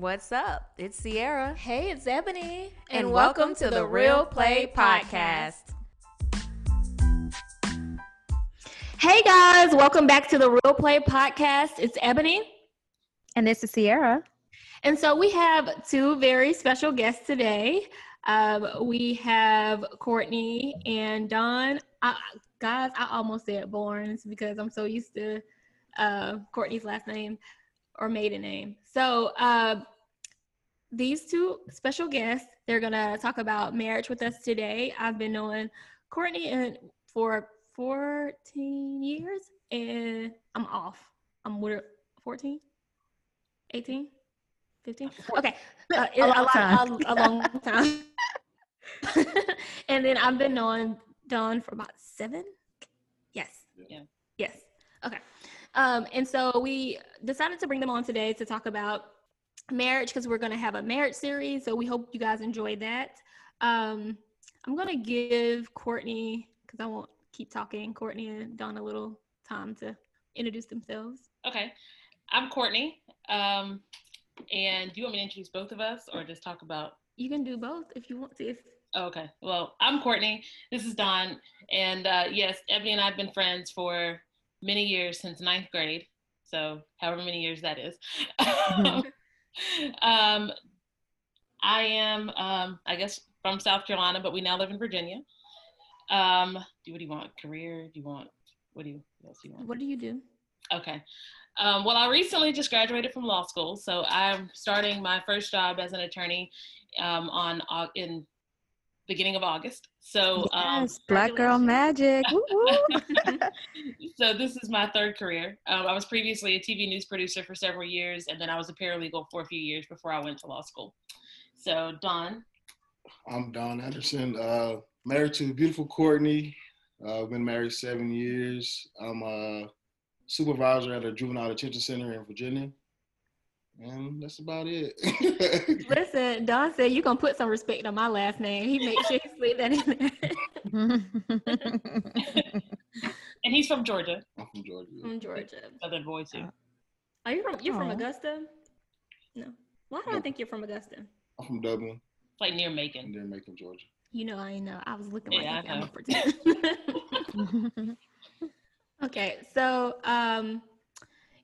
What's up? It's Sierra. Hey, it's Ebony. And, welcome, to the Real Play Podcast. Hey guys, welcome back to the Real Play Podcast. It's Ebony. And this is Sierra. And so we have two very special guests today. Um, we have Courteney and Don. I, guys, I almost said Barnes because I'm so used to uh, Courteney's last name or maiden name. So uh, these two special guests, they're gonna talk about marriage with us today. I've been knowing Courteney and for 14 years, and I'm off. I'm what 14, 18, 15. Okay, uh, A long time. A, a long time. and then I've been knowing Don for about seven. Yes. Yeah. Yes. Okay. Um, and so we decided to bring them on today to talk about marriage because we're going to have a marriage series. So we hope you guys enjoyed that. Um, I'm going to give Courteney, because I won't keep talking, Courteney and Don a little time to introduce themselves. Okay. I'm Courteney. Um, and do you want me to introduce both of us or just talk about? You can do both if you want to. If, Oh, okay. Well, I'm Courteney. This is Don. And uh, yes, Ebony and I have been friends for many years since ninth grade. So, however many years that is. um, I am, um, I guess, from South Carolina, but we now live in Virginia. Um, do what do you want? Career? Do you want? What do you? What else do you want? what do you do? Okay. Um, well, I recently just graduated from law school, so I'm starting my first job as an attorney um, on in beginning of August. So, um, Yes, Black Girl Magic. Woo, woo. so this is my third career. Um, I was previously a TV news producer for several years, and then I was a paralegal for a few years before I went to law school. So, Don. I'm Don Anderson, uh, married to beautiful Courteney. Uh, I've been married seven years. I'm a supervisor at a juvenile detention center in Virginia. And that's about it. Listen, Don said you're going to put some respect on my last name. He made sure he slid that in there. and he's from Georgia, I'm from Georgia. from Georgia. Southern boy too. Are you from, you're from Augusta? No. Why do I think you're from Augusta? I'm from Dublin, It's like near Macon. Near Macon, Georgia. You know, I know. I was looking Yeah, like I I'm know. a pretend. okay, so um,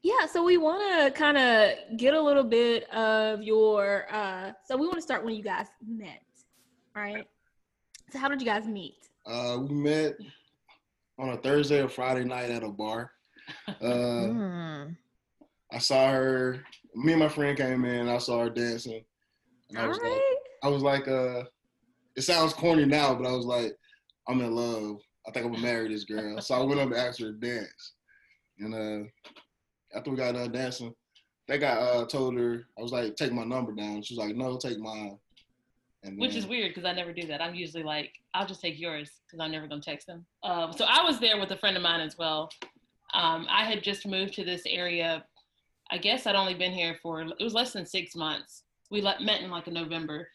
yeah, so we want to kind of get a little bit of your. Uh, so we want to start when you guys met, right? So how did you guys meet? Uh, we met on a Thursday or Friday night at a bar. Uh, Mm. I saw her. Me and my friend came in. I saw her dancing, and I All was like, right. I was like, uh, it sounds corny now, but I was like, I'm in love. I think I'm gonna marry this girl. So I went up and asked her to dance. And uh, after we got done dancing, think I uh, told her, I was like, take my number down. She was like, no, take mine. And Which is weird because I never do that. I'm usually like, I'll just take yours because I'm never gonna text them. Um, so I was there with a friend of mine as well. Um, I had just moved to this area. I guess I'd only been here for it was less than six months. We let, met in like a November,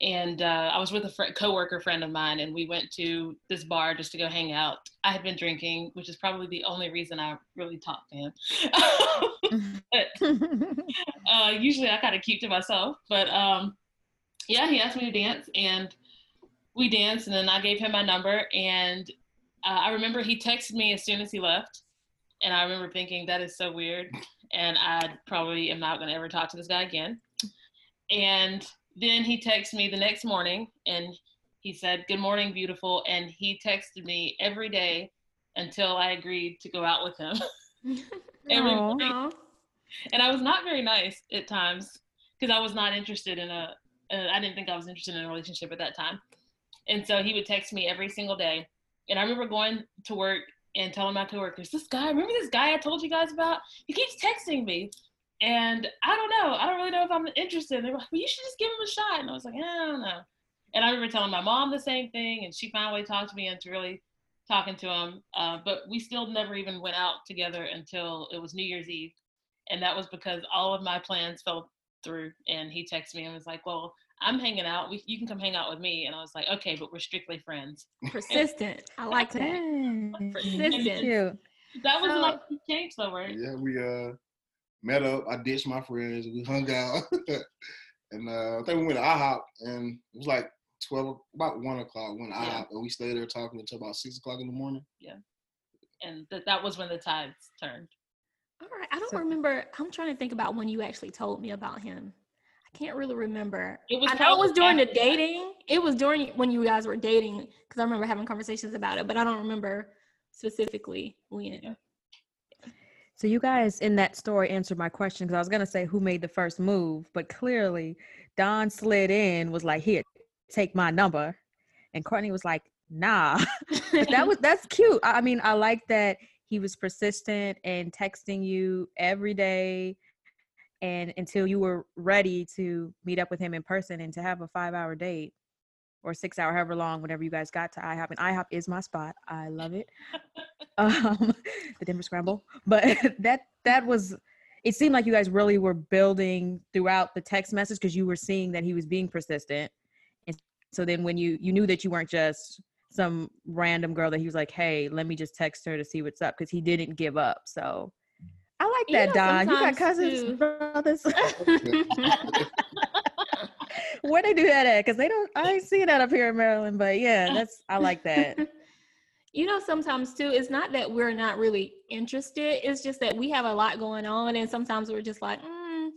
and uh, I was with a fr- coworker friend of mine, and we went to this bar just to go hang out. I had been drinking, which is probably the only reason I really talked to him. but uh, usually I kind of keep to myself. But um, yeah, he asked me to dance, and we danced, and then I gave him my number, and uh, I remember he texted me as soon as he left, and I remember thinking that is so weird, and I probably am not going to ever talk to this guy again. And then he texted me the next morning, and he said, "Good morning, beautiful," and he texted me every day until I agreed to go out with him. every morning and I was not very nice at times because I was not interested in a. Uh, I didn't think I was interested in a relationship at that time, and so he would text me every single day. And I remember going to work and telling my coworkers, "This guy, remember this guy I told you guys about? He keeps texting me." And I don't know. I don't really know if I'm interested. And they were like, well, you should just give him a shot. And I was like, I don't know. And I remember telling my mom the same thing, and she finally talked to me into really talking to him. Uh, but we still never even went out together until it was New Year's Eve and that was because all of my plans fell through. And he texted me and was like, "Well, I'm hanging out. We, you can come hang out with me." And I was like, "Okay, but we're strictly friends." Persistent. I like that. Persistent. That was So- like he changed the word. Yeah, we uh met up. I ditched my friends. We hung out, and uh, I think we went to IHOP, and it was like twelve, about one o'clock. Went to Yeah. IHOP, and we stayed there talking until about six o'clock in the morning. Yeah, and that that was when the tides turned. All right. I don't So- remember. I'm trying to think about when you actually told me about him. I can't really remember. It was I know it was during the after that. dating. It was during when you guys were dating because I remember having conversations about it, but I don't remember specifically when. So you guys in that story answered my question because I was gonna say who made the first move, but clearly Don slid in, was like, "Here, take my number," and Courteney was like, "Nah." That was that's cute. I mean, I like that he was persistent and texting you every day, and until you were ready to meet up with him in person and to have a five-hour date or six-hour, however long, whenever you guys got to IHOP. And IHOP is my spot. I love it. um, the Denver Scramble. But that that was. It seemed like you guys really were building throughout the text message because you were seeing that he was being persistent. And so then when you you knew that you weren't just some random girl that he was like, "Hey, let me just text her to see what's up," because he didn't give up. So I like You that, know, Don. You got cousins, too- brothers. Where they do that at? Because they don't. I ain't seeing that up here in Maryland. But yeah, that's I like that. you know, sometimes too, it's not that we're not really interested. It's just that we have a lot going on, and sometimes we're just like, mm,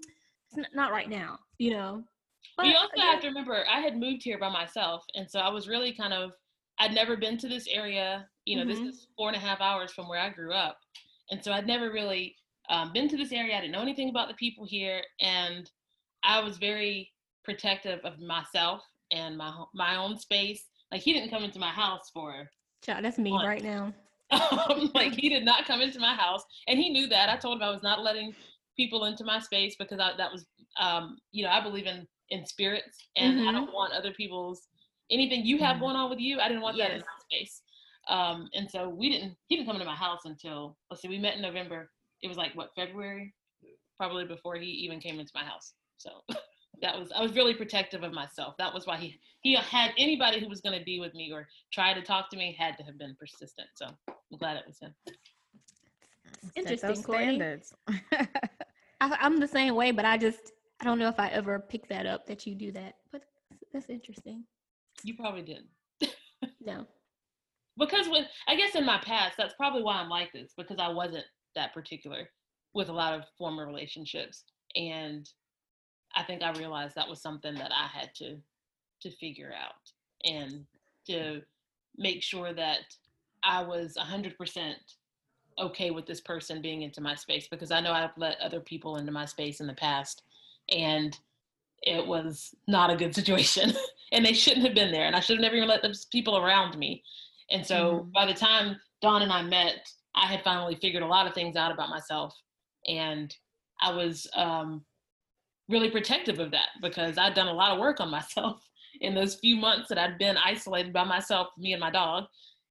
it's n- not right now. You know. But you also again- have to remember, I had moved here by myself, and so I was really kind of. I'd never been to this area. You know, Mhm. this is four and a half hours from where I grew up, and so I'd never really um, been to this area. I didn't know anything about the people here, and I was very protective of myself and my my own space. Like he didn't come into my house for Child, that's me Once. right now. um, like he did not come into my house, and he knew that. I told him I was not letting people into my space because I, that was, um, you know, I believe in in spirits, and I don't want other people's anything you have Mhm. going on with you. I didn't want that in my space. Um, and so we didn't. He didn't come into my house until let's see, we met in November. It was like what February, probably before he even came into my house. So that was I was really protective of myself. That was why he he had anybody who was going to be with me or try to talk to me had to have been persistent. So I'm glad it was him. Interesting, those standards. I, I'm the same way, but I just I don't know if I ever picked that up that you do that. But that's interesting. You probably did. No. Because when I guess in my past, that's probably why I'm like this because I wasn't that particular with a lot of former relationships, and I think I realized that was something that I had to to figure out and to make sure that I was 100% okay with this person being into my space because I know I've let other people into my space in the past, and it was not a good situation, and they shouldn't have been there, and I should have never even let those people around me. And so Mhm. by the time Don and I met, I had finally figured a lot of things out about myself. And I was um, really protective of that because I'd done a lot of work on myself in those few months that I'd been isolated by myself, me and my dog.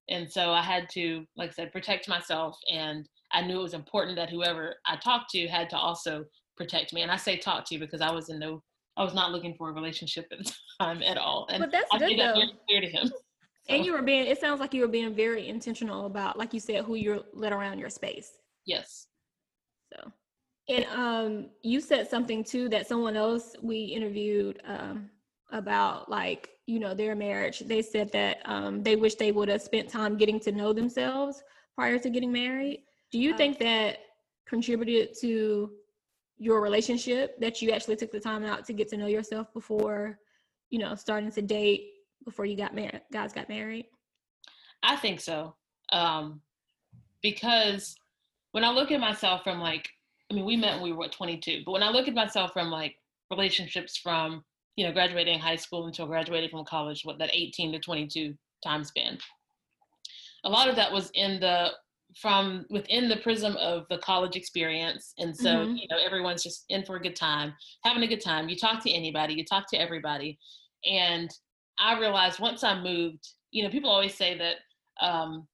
And so I had to, like I said, protect myself. And I knew it was important that whoever I talked to had to also protect me. And I say talk to because I was in no, I was not looking for a relationship at the time at all. And But that's I good made that though. very clear to him. And you were being, it sounds like you were being very intentional about, like you said, who you let around your space. yes. So, and um, you said something too that someone else we interviewed um, about, like, you know, their marriage. They said that um, they wish they would have spent time getting to know themselves prior to getting married. Do you Uh, think that contributed to your relationship that you actually took the time out to get to know yourself before, you know, starting to date before you got married? Guys got married. I think so. Um, because when I look at myself from like, I mean, we met when we were what, 22, but when I look at myself from like relationships from, you know, graduating high school until graduating from college, what that 18 to 22 time span, a lot of that was in the, from within the prism of the college experience. And so, Mhm. you know, everyone's just in for a good time, having a good time. You talk to anybody, you talk to everybody. And I realized once I moved, you know, people always say that um,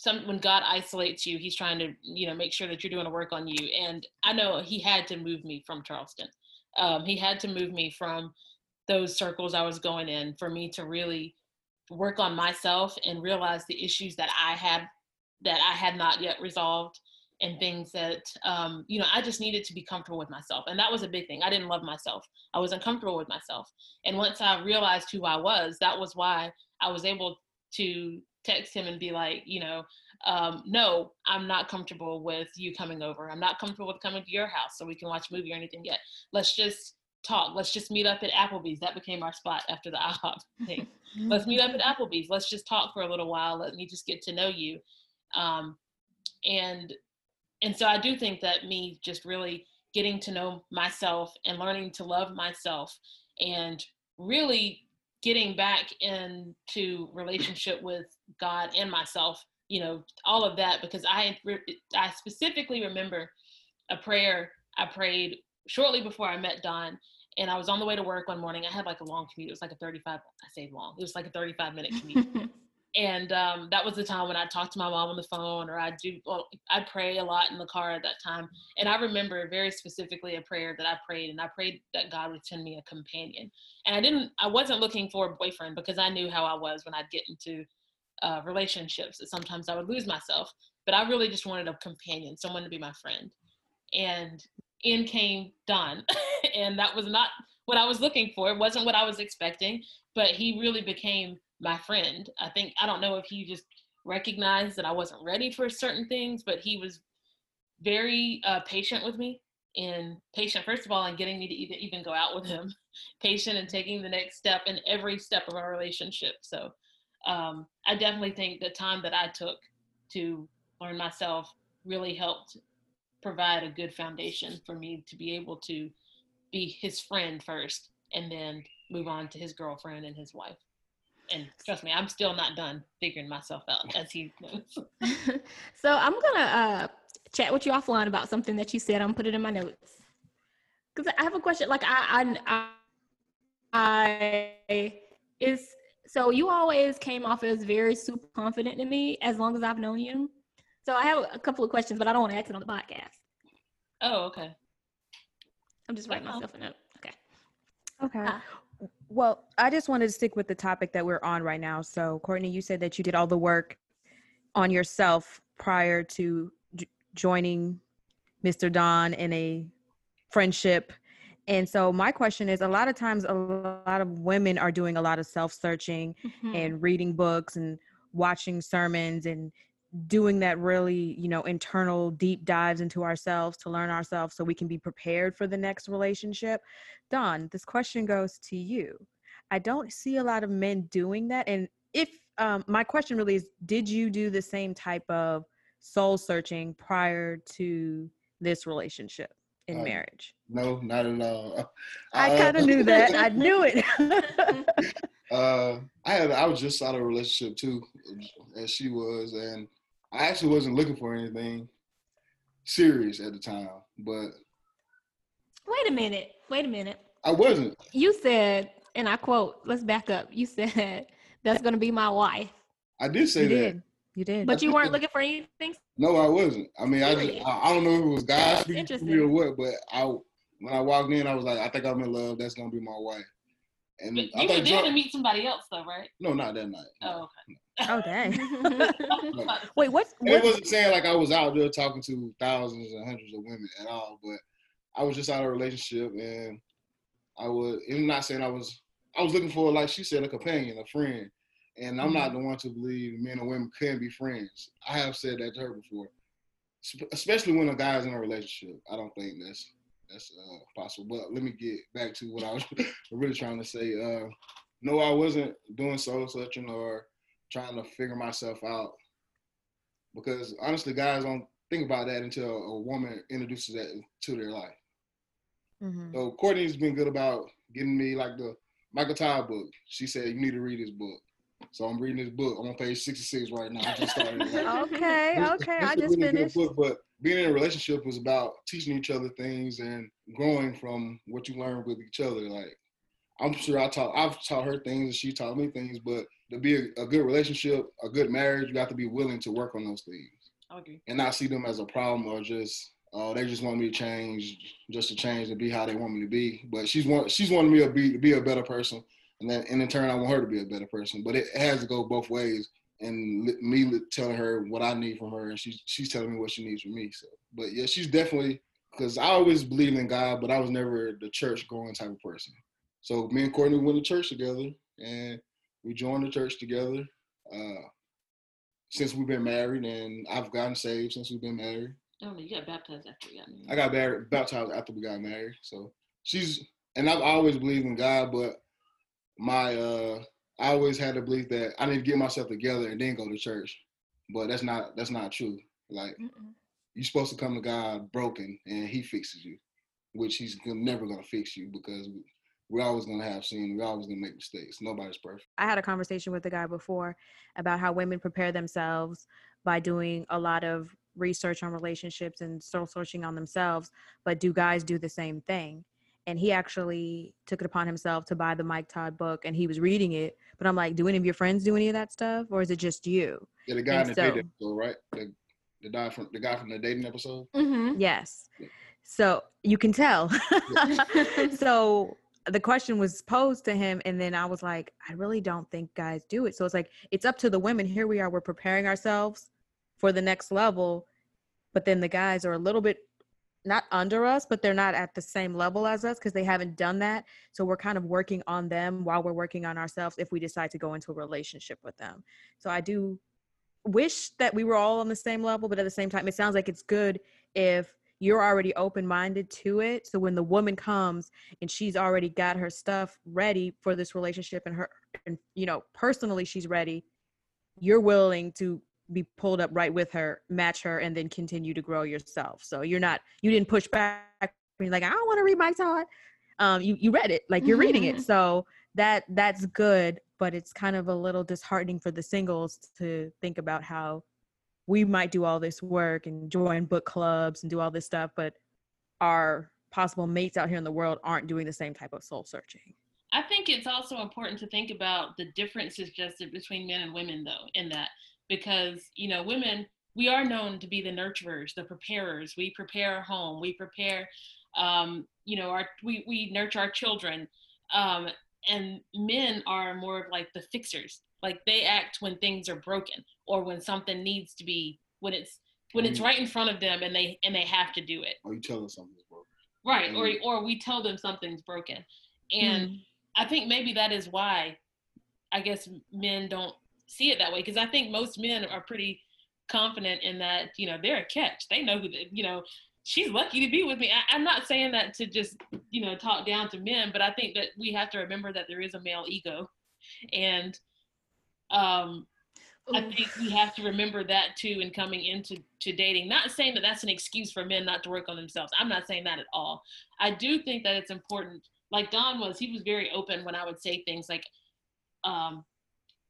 some when God isolates you, He's trying to, you know, make sure that you're doing a work on you. And I know He had to move me from Charleston. Um, he had to move me from those circles I was going in for me to really work on myself and realize the issues that I had that I had not yet resolved and things that um, you know i just needed to be comfortable with myself and that was a big thing i didn't love myself i was uncomfortable with myself and once i realized who i was that was why i was able to text him and be like you know um, no i'm not comfortable with you coming over. I'm not comfortable with coming to your house so we can watch a movie or anything yet. Let's just talk. Let's just meet up at applebee's. That became our spot after the ihop thing. Let's meet up at applebee's. Let's just talk for a little while. Let me just get to know you. Um, and and so I do think that me just really getting to know myself and learning to love myself and really getting back into relationship with God and myself, you know, all of that because I I specifically remember a prayer I prayed shortly before I met Don and I was on the way to work one morning. I had like a long commute. It was like a 35 I say long. It was like a 35 minute commute. and um, that was the time when I talked to my mom on the phone, or I do. Well, I pray a lot in the car at that time, and I remember very specifically a prayer that I prayed, and I prayed that God would send me a companion. And I didn't. I wasn't looking for a boyfriend because I knew how I was when I'd get into uh, relationships. That sometimes I would lose myself, but I really just wanted a companion, someone to be my friend. And in came Don, and that was not what I was looking for. It wasn't what I was expecting, but he really became my friend. I think I don't know if he just recognized that I wasn't ready for certain things, but he was very uh, patient with me and patient first of all in getting me to even even go out with him, patient in taking the next step in every step of our relationship. So um, I definitely think the time that I took to learn myself really helped provide a good foundation for me to be able to be his friend first and then move on to his girlfriend and his wife and trust me, I'm still not done figuring myself out, as he knows. so I'm gonna uh, chat with you offline about something that you said. I'm put it in my notes because I have a question. Like I, I, I is so you always came off as very super confident to me as long as I've known you. So I have a couple of questions, but I don't want to ask it on the podcast. Oh, okay. I'm just writing myself a note. Okay. Okay. Uh, well, I just wanted to stick with the topic that we're on right now. So, Courteney, you said that you did all the work on yourself prior to j- joining Mr. Don in a friendship. And so, my question is a lot of times, a lot of women are doing a lot of self searching mm-hmm. and reading books and watching sermons and doing that really you know internal deep dives into ourselves to learn ourselves so we can be prepared for the next relationship. Don this question goes to you. I don't see a lot of men doing that and if um, my question really is did you do the same type of soul searching prior to this relationship in uh, marriage no not at all i kind of uh, knew that i knew it uh, i had i was just out of a relationship too as she was and I actually wasn't looking for anything serious at the time, but wait a minute. Wait a minute. I wasn't. You said, and I quote, let's back up. You said that's gonna be my wife. I did say you that. Did. You did. But you weren't looking for anything? No, I wasn't. I mean, I just, I, I don't know if it was God speaking to me or what, but I when I walked in, I was like, I think I'm in love. That's gonna be my wife. And but you were there to meet somebody else, though, right? No, not that night. Oh, okay. Oh dang! Wait, what, what's it wasn't saying like I was out there talking to thousands and hundreds of women at all, but I was just out of a relationship, and I was. I'm not saying I was. I was looking for, like she said, a companion, a friend, and I'm mm-hmm. not the one to believe men and women can be friends. I have said that to her before, especially when a guy's in a relationship. I don't think that's that's uh, possible. But let me get back to what I was really trying to say. Uh, no, I wasn't doing soul searching or trying to figure myself out because honestly, guys don't think about that until a woman introduces that to their life. Mm-hmm. So Courteney's been good about getting me like the Michael Todd book. She said you need to read this book. So I'm reading this book. I'm on page 66 right now. I just started. Like, okay, okay. I just really finished. Book, but being in a relationship is about teaching each other things and growing from what you learn with each other. Like I'm sure I taught I've taught her things and she taught me things, but to be a, a, good relationship, a good marriage, you have to be willing to work on those things. Okay. And not see them as a problem or just uh, they just want me to change just to change to be how they want me to be. But she's want she's wanting me to be to be a better person, and then and in turn I want her to be a better person. But it has to go both ways. and me telling her what I need from her, and she's she's telling me what she needs from me. So, but yeah, she's definitely because I always believed in God, but I was never the church going type of person. So me and Courteney went to church together, and we joined the church together. Uh, since we've been married, and I've gotten saved since we've been married. Oh, you got baptized after you got married. I got baptized after we got married. So she's, and I've always believed in God, but my, uh, I always had to belief that I need to get myself together and then go to church. But that's not, that's not true. Like you're supposed to come to God broken and He fixes you, which He's never gonna fix you because we're always gonna have sin. We're always gonna make mistakes. Nobody's perfect. I had a conversation with a guy before about how women prepare themselves by doing a lot of research on relationships and soul searching on themselves, but do guys do the same thing? And he actually took it upon himself to buy the Mike Todd book and he was reading it. But I'm like, do any of your friends do any of that stuff? Or is it just you? Yeah, the guy And in the so- dating episode, right? The, the guy from the guy from the dating episode. Mm-hmm. Yes. So you can tell. so the question was posed to him, and then I was like, I really don't think guys do it. So it's like, it's up to the women. Here we are, we're preparing ourselves for the next level, but then the guys are a little bit not under us, but they're not at the same level as us because they haven't done that. So we're kind of working on them while we're working on ourselves if we decide to go into a relationship with them. So I do wish that we were all on the same level, but at the same time, it sounds like it's good if you're already open minded to it. So when the woman comes and she's already got her stuff ready for this relationship and her, and you know, personally she's ready, you're willing to be pulled up right with her, match her, and then continue to grow yourself. So you're not, you didn't push back. You're like, I don't want to read Mike Todd. Um, you you read it, like you're reading it. So that that's good, but it's kind of a little disheartening for the singles to think about how we might do all this work and join book clubs and do all this stuff, but our possible mates out here in the world aren't doing the same type of soul searching. I think it's also important to think about the differences just between men and women, though, in that because you know women we are known to be the nurturers, the preparers. We prepare our home. We prepare, um, you know, our we we nurture our children, um, and men are more of like the fixers. Like they act when things are broken or when something needs to be when it's when it's Mm. right in front of them and they and they have to do it. Or you tell us something's broken. Right. Or Mm. or we tell them something's broken, and I think maybe that is why I guess men don't see it that way because I think most men are pretty confident in that you know they're a catch. They know who the, you know she's lucky to be with me. I, I'm not saying that to just you know talk down to men, but I think that we have to remember that there is a male ego, and um, I think we have to remember that too in coming into to dating. Not saying that that's an excuse for men not to work on themselves. I'm not saying that at all. I do think that it's important. Like Don was, he was very open when I would say things like, um,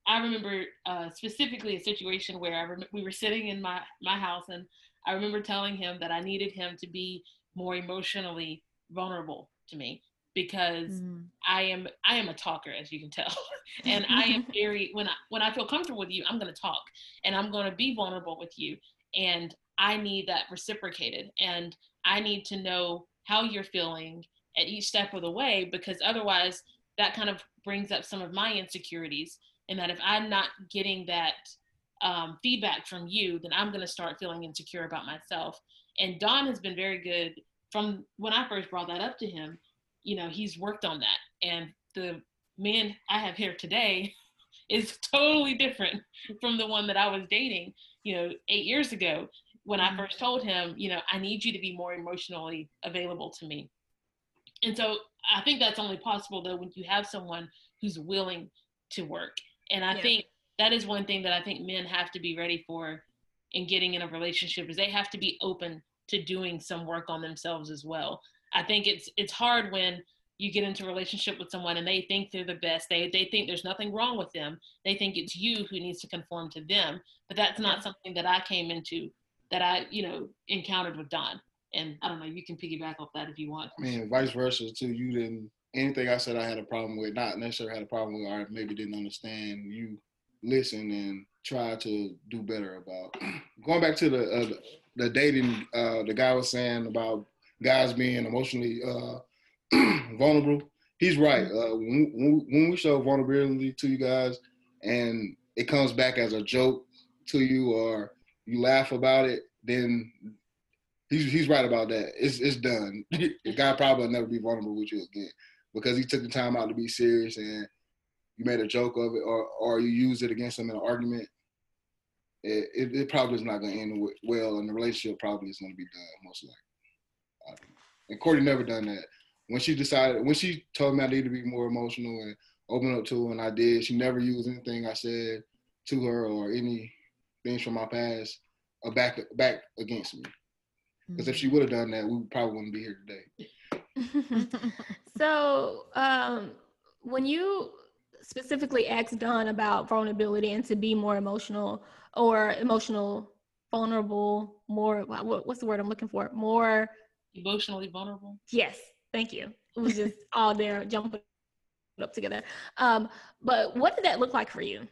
I remember uh, specifically a situation where I rem- we were sitting in my my house, and I remember telling him that I needed him to be more emotionally vulnerable to me because Mm. I am I am a talker, as you can tell, and I am very when I when I feel comfortable with you, I'm going to talk and I'm going to be vulnerable with you, and I need that reciprocated, and I need to know how you're feeling at each step of the way because otherwise that kind of brings up some of my insecurities, and that if I'm not getting that um, feedback from you, then I'm going to start feeling insecure about myself. And Don has been very good from when I first brought that up to him you know he's worked on that and the man i have here today is totally different from the one that i was dating you know eight years ago when i Mhm. first told him you know i need you to be more emotionally available to me and so i think that's only possible though when you have someone who's willing to work and i Yeah. think that is one thing that i think men have to be ready for in getting in a relationship is they have to be open to doing some work on themselves as well I think it's it's hard when you get into a relationship with someone and they think they're the best. They they think there's nothing wrong with them. They think it's you who needs to conform to them. But that's not something that I came into that I, you know, encountered with Don. And I don't know, you can piggyback off that if you want. I mean, vice versa too. You didn't anything I said I had a problem with, not necessarily had a problem with, or maybe didn't understand. You listen and try to do better about. Going back to the uh, the dating, uh, the guy was saying about guys being emotionally uh, vulnerable. He's right. Uh, when, when when we show vulnerability to you guys, and it comes back as a joke to you or you laugh about it, then he's he's right about that. It's it's done. guy probably will never be vulnerable with you again because he took the time out to be serious and you made a joke of it or or you use it against him in an argument. It, it, it probably is not going to end well, and the relationship probably is going to be done most likely. And Courteney never done that. When she decided, when she told me I need to be more emotional and open up to her, and I did, she never used anything I said to her or any things from my past uh, back back against me. Because if she would have done that, we probably wouldn't be here today. so, um, when you specifically asked Don about vulnerability and to be more emotional or emotional vulnerable, more what, what's the word I'm looking for? More emotionally vulnerable. Yes, thank you. It was just all there jumping up together. Um, but what did that look like for you?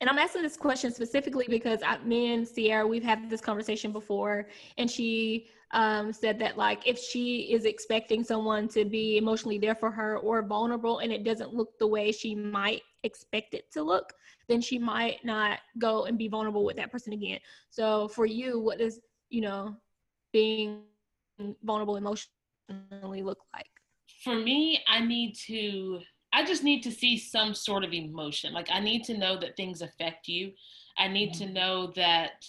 And I'm asking this question specifically because I, me and Sierra, we've had this conversation before, and she um, said that like if she is expecting someone to be emotionally there for her or vulnerable, and it doesn't look the way she might expect it to look, then she might not go and be vulnerable with that person again. So for you, what does you know being vulnerable emotionally look like? For me, I need to I just need to see some sort of emotion. Like I need to know that things affect you. I need mm-hmm. to know that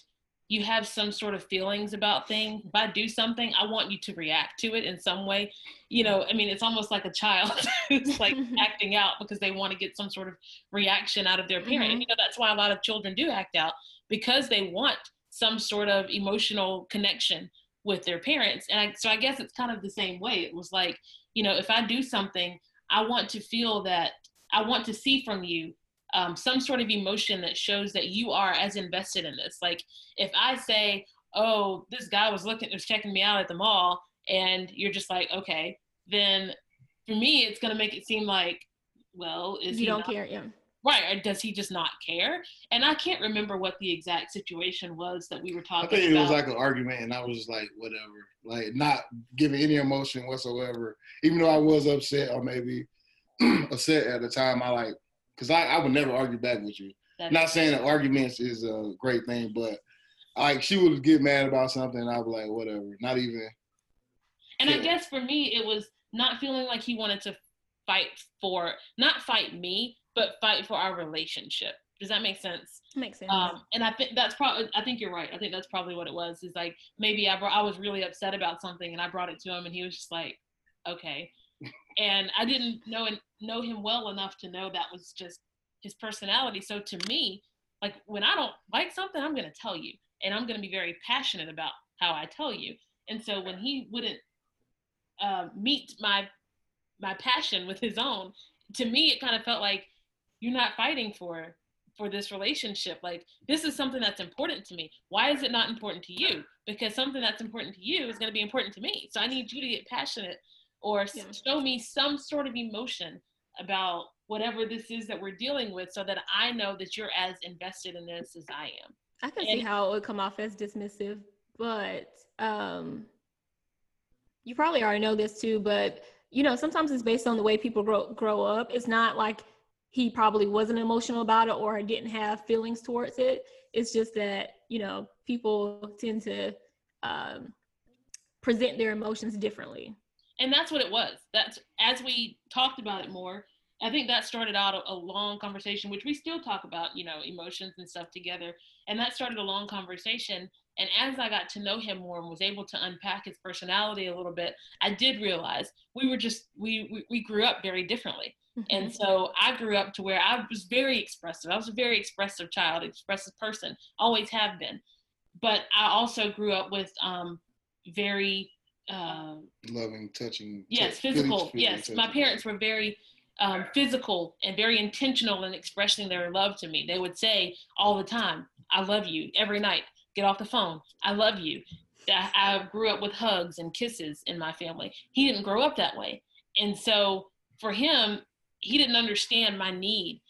you have some sort of feelings about things. If I do something, I want you to react to it in some way. You know, I mean, it's almost like a child who's like acting out because they want to get some sort of reaction out of their parent. Mm-hmm. And, you know, that's why a lot of children do act out because they want some sort of emotional connection with their parents. And I, so I guess it's kind of the same way. It was like, you know, if I do something, I want to feel that I want to see from you um, some sort of emotion that shows that you are as invested in this. Like if I say, "Oh, this guy was looking, was checking me out at the mall," and you're just like, "Okay," then for me, it's gonna make it seem like, well, is you don't not- care, yeah. Right, or does he just not care? And I can't remember what the exact situation was that we were talking I think about. it was like an argument, and I was like, whatever, like not giving any emotion whatsoever. Even though I was upset or maybe upset at the time, I like, because I, I would never argue back with you. That's not saying that arguments is a great thing, but like she would get mad about something, and I'd be like, whatever, not even. And I guess for me, it was not feeling like he wanted to fight for, not fight me, but fight for our relationship. Does that make sense? Makes sense. Um, and I think that's probably, I think you're right. I think that's probably what it was. Is like maybe I brought, I was really upset about something, and I brought it to him, and he was just like, okay. and I didn't know and know him well enough to know that was just his personality. So to me, like when I don't like something, I'm gonna tell you, and I'm gonna be very passionate about how I tell you. And so when he wouldn't uh, meet my my passion with his own, to me it kind of felt like you're not fighting for for this relationship. Like this is something that's important to me. Why is it not important to you? Because something that's important to you is going to be important to me. So I need you to get passionate or Yeah. show me some sort of emotion about whatever this is that we're dealing with so that I know that you're as invested in this as I am. I can see how it would come off as dismissive, but um, you probably already know this too. But you know, sometimes it's based on the way people grow grow up. It's not like he probably wasn't emotional about it or didn't have feelings towards it. It's just that you know people tend to um, present their emotions differently. and that's what it was that's as we talked about it more i think that started out a, a long conversation which we still talk about you know emotions and stuff together and that started a long conversation and as i got to know him more and was able to unpack his personality a little bit i did realize we were just we we, we grew up very differently and so I grew up to where I was very expressive. I was a very expressive child, expressive person, always have been. But I also grew up with um, very, uh, loving, touching. yes, touch- physical. feelings, Yes, touching. my parents were very um, physical and very intentional in expressing their love to me. They would say all the time, I love you every night. Get off the phone. I love you. I, I grew up with hugs and kisses in my family. He didn't grow up that way. And so for him, he didn't understand my need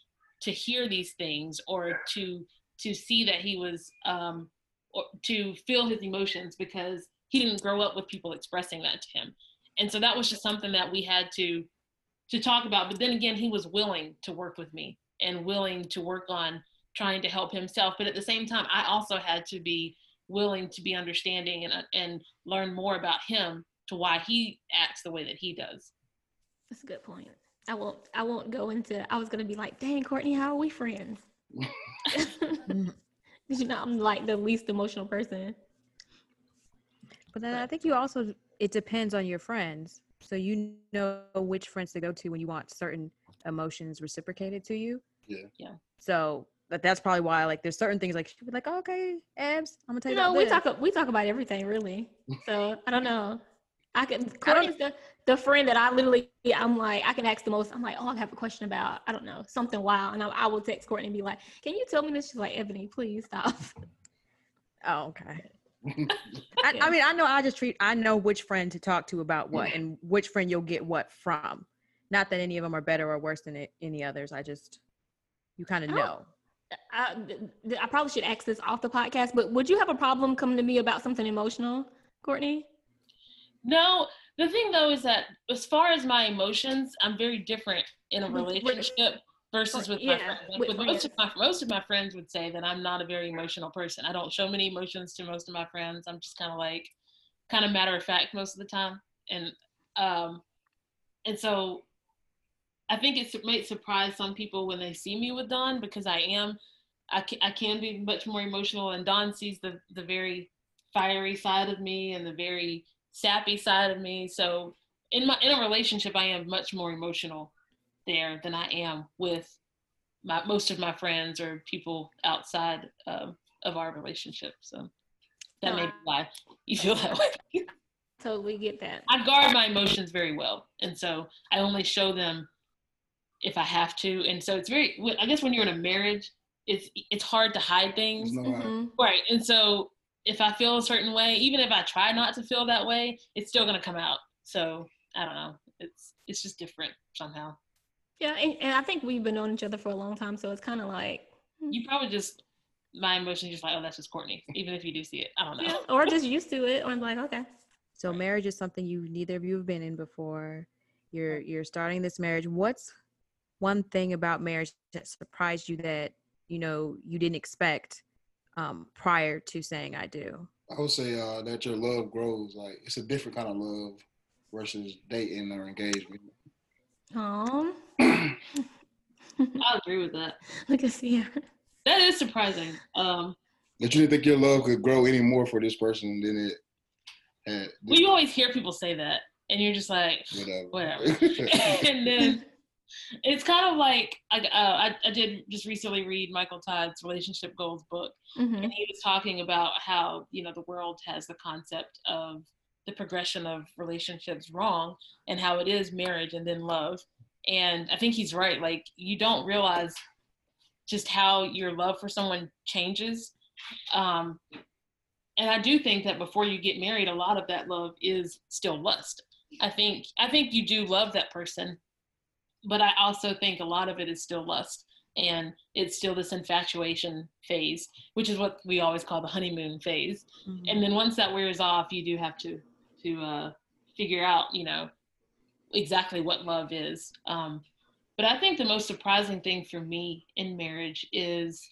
to hear these things or to to see that he was um, or to feel his emotions because he didn't grow up with people expressing that to him and so that was just something that we had to to talk about but then again he was willing to work with me and willing to work on trying to help himself. But at the same time, I also had to be willing to be understanding and, uh, and learn more about him to why he acts the way that he does. That's a good point. I won't. I won't go into. I was gonna be like, "Dang, Courteney, how are we friends?" you know, I'm like the least emotional person. But then I think you also it depends on your friends. So you know which friends to go to when you want certain emotions reciprocated to you. Yeah. Yeah. So but that's probably why like there's certain things like she'd be like, oh, okay, abs, I'm gonna tell You you. know, we this." talk. We talk about everything, really. So I don't know. I can. Courteney's the the friend that I literally. I'm like, I can ask the most. I'm like, oh, I have a question about. I don't know something wild, and I, I will text Courteney and be like, can you tell me this? She's like, Ebony, please stop. Oh, okay. I, I mean, I know I just treat I know which friend to talk to about what and which friend you'll get what from. Not that any of them are better or worse than any others. I just you kind of know. I, I probably should ask this off the podcast, but would you have a problem coming to me about something emotional, Courteney? No, the thing though is that as far as my emotions, I'm very different in a relationship versus with my yeah, friends. Like, with with most of my most of my friends would say that I'm not a very emotional person. I don't show many emotions to most of my friends. I'm just kind of like kind of matter of fact most of the time. And um and so I think it's, it might surprise some people when they see me with Don because I am I can, I can be much more emotional and Don sees the the very fiery side of me and the very sappy side of me. So in my in a relationship, I am much more emotional there than I am with my most of my friends or people outside um, of our relationship. So that No, may be why you feel that way. Totally get that. I guard my emotions very well, and so I only show them if I have to. And so it's very. I guess when you're in a marriage, it's it's hard to hide things. No lie. Mhm. Right. And so if I feel a certain way, even if I try not to feel that way, it's still gonna come out. So I don't know. It's it's just different somehow. Yeah, and, and I think we've been knowing each other for a long time, so it's kind of like, hmm. You probably just my emotions just like, oh that's just Courteney. Even if you do see it. I don't know. yeah, or just used to it, or I'm like, okay. So marriage is something you neither of you have been in before. You're you're starting this marriage. What's one thing about marriage that surprised you that you know you didn't expect um, prior to saying I do? I would say uh, that your love grows. Like it's a different kind of love versus dating or engagement. Um, I agree with that. look at Sierra. That is surprising. Um That you didn't think your love could grow any more for this person than it had. well you always hear people say that and you're just like whatever. whatever. and then it's kind of like I, uh, I I did just recently read Michael Todd's relationship goals book, hmm and he was talking about how you know the world has the concept of the progression of relationships wrong, and how it is marriage and then love. And I think he's right. Like you don't realize just how your love for someone changes. Um, and I do think that before you get married, a lot of that love is still lust. I think I think you do love that person, but I also think a lot of it is still lust and it's still this infatuation phase, which is what we always call the honeymoon phase. And then once that wears off, you do have to to uh, figure out, you know, exactly what love is. Um, but I think the most surprising thing for me in marriage is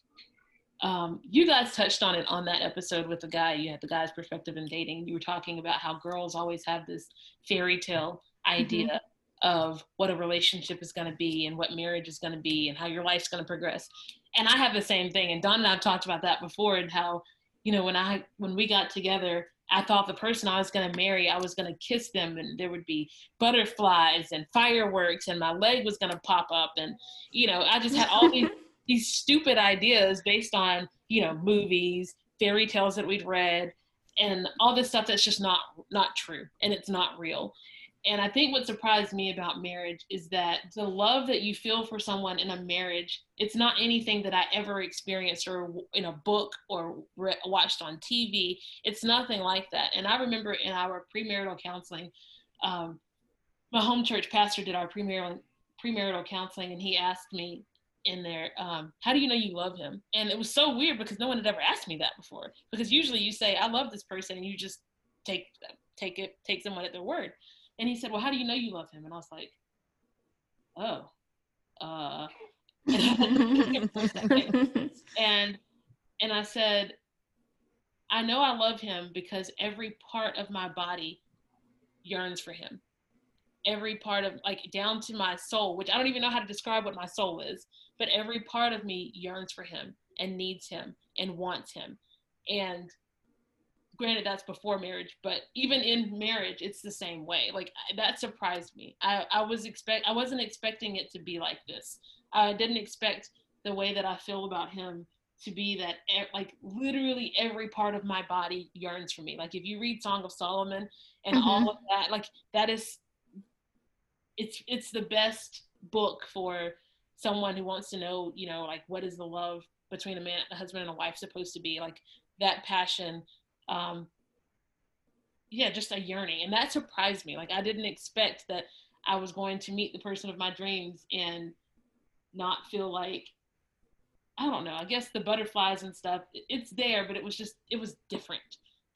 um, you guys touched on it on that episode with the guy. You had the guy's perspective in dating. You were talking about how girls always have this fairy tale idea of what a relationship is going to be and what marriage is going to be and how your life's going to progress. And I have the same thing. And Don and I've talked about that before and how, you know, when I when we got together, I thought the person I was going to marry, I was going to kiss them and there would be butterflies and fireworks and my leg was going to pop up and you know, I just had all these these stupid ideas based on you know movies fairy tales that we'd read and all this stuff that's just not not true and it's not real and i think what surprised me about marriage is that the love that you feel for someone in a marriage it's not anything that i ever experienced or in a book or re- watched on tv it's nothing like that. And i remember in our premarital counseling um, my home church pastor did our premarital premarital counseling and he asked me in there um, how do you know you love him? And it was so weird because no one had ever asked me that before. Because usually you say i love this person and you just take take it take someone at their word and he said well how do you know you love him and i was like oh uh and and I said, I know I love him because every part of my body yearns for him. Every part of like down to my soul, which I don't even know how to describe what my soul is, but every part of me yearns for him and needs him and wants him. And granted that's before marriage but even in marriage it's the same way. Like that surprised me. I, I was expect i wasn't expecting it to be like this. I didn't expect the way that i feel about him to be that like literally every part of my body yearns for me. Like if you read song of solomon and mm-hmm. all of that like that is it's it's the best book for someone who wants to know you know like what is the love between a man a husband and a wife supposed to be? Like that passion um, yeah, just a yearning. And that surprised me. Like I didn't expect that I was going to meet the person of my dreams and not feel like I don't know. I guess the butterflies and stuff, it's there, but it was just it was different.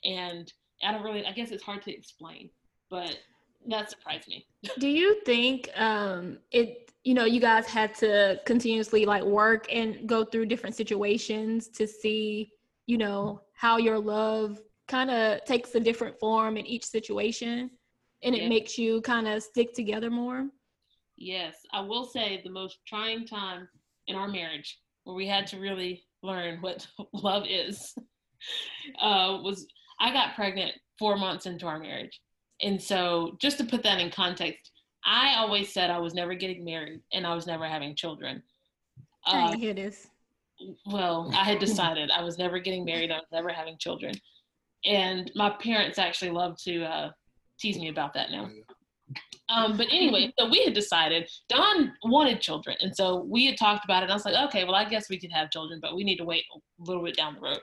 And I don't really I guess it's hard to explain, but that surprised me. Do you think um it you know, you guys had to continuously like work and go through different situations to see, you know, how your love kind of takes a different form in each situation and it makes you kind of stick together more? Yes, I will say the most trying time in our marriage where we had to really learn what love is uh, was I got pregnant four months into our marriage. And so, just to put that in context, I always said I was never getting married and I was never having children. Uh, I hear this well, I had decided I was never getting married. I was never having children. And my parents actually love to uh, tease me about that now. Um, but anyway, so we had decided Don wanted children. And so we had talked about it. And I was like, okay, well, I guess we could have children, but we need to wait a little bit down the road.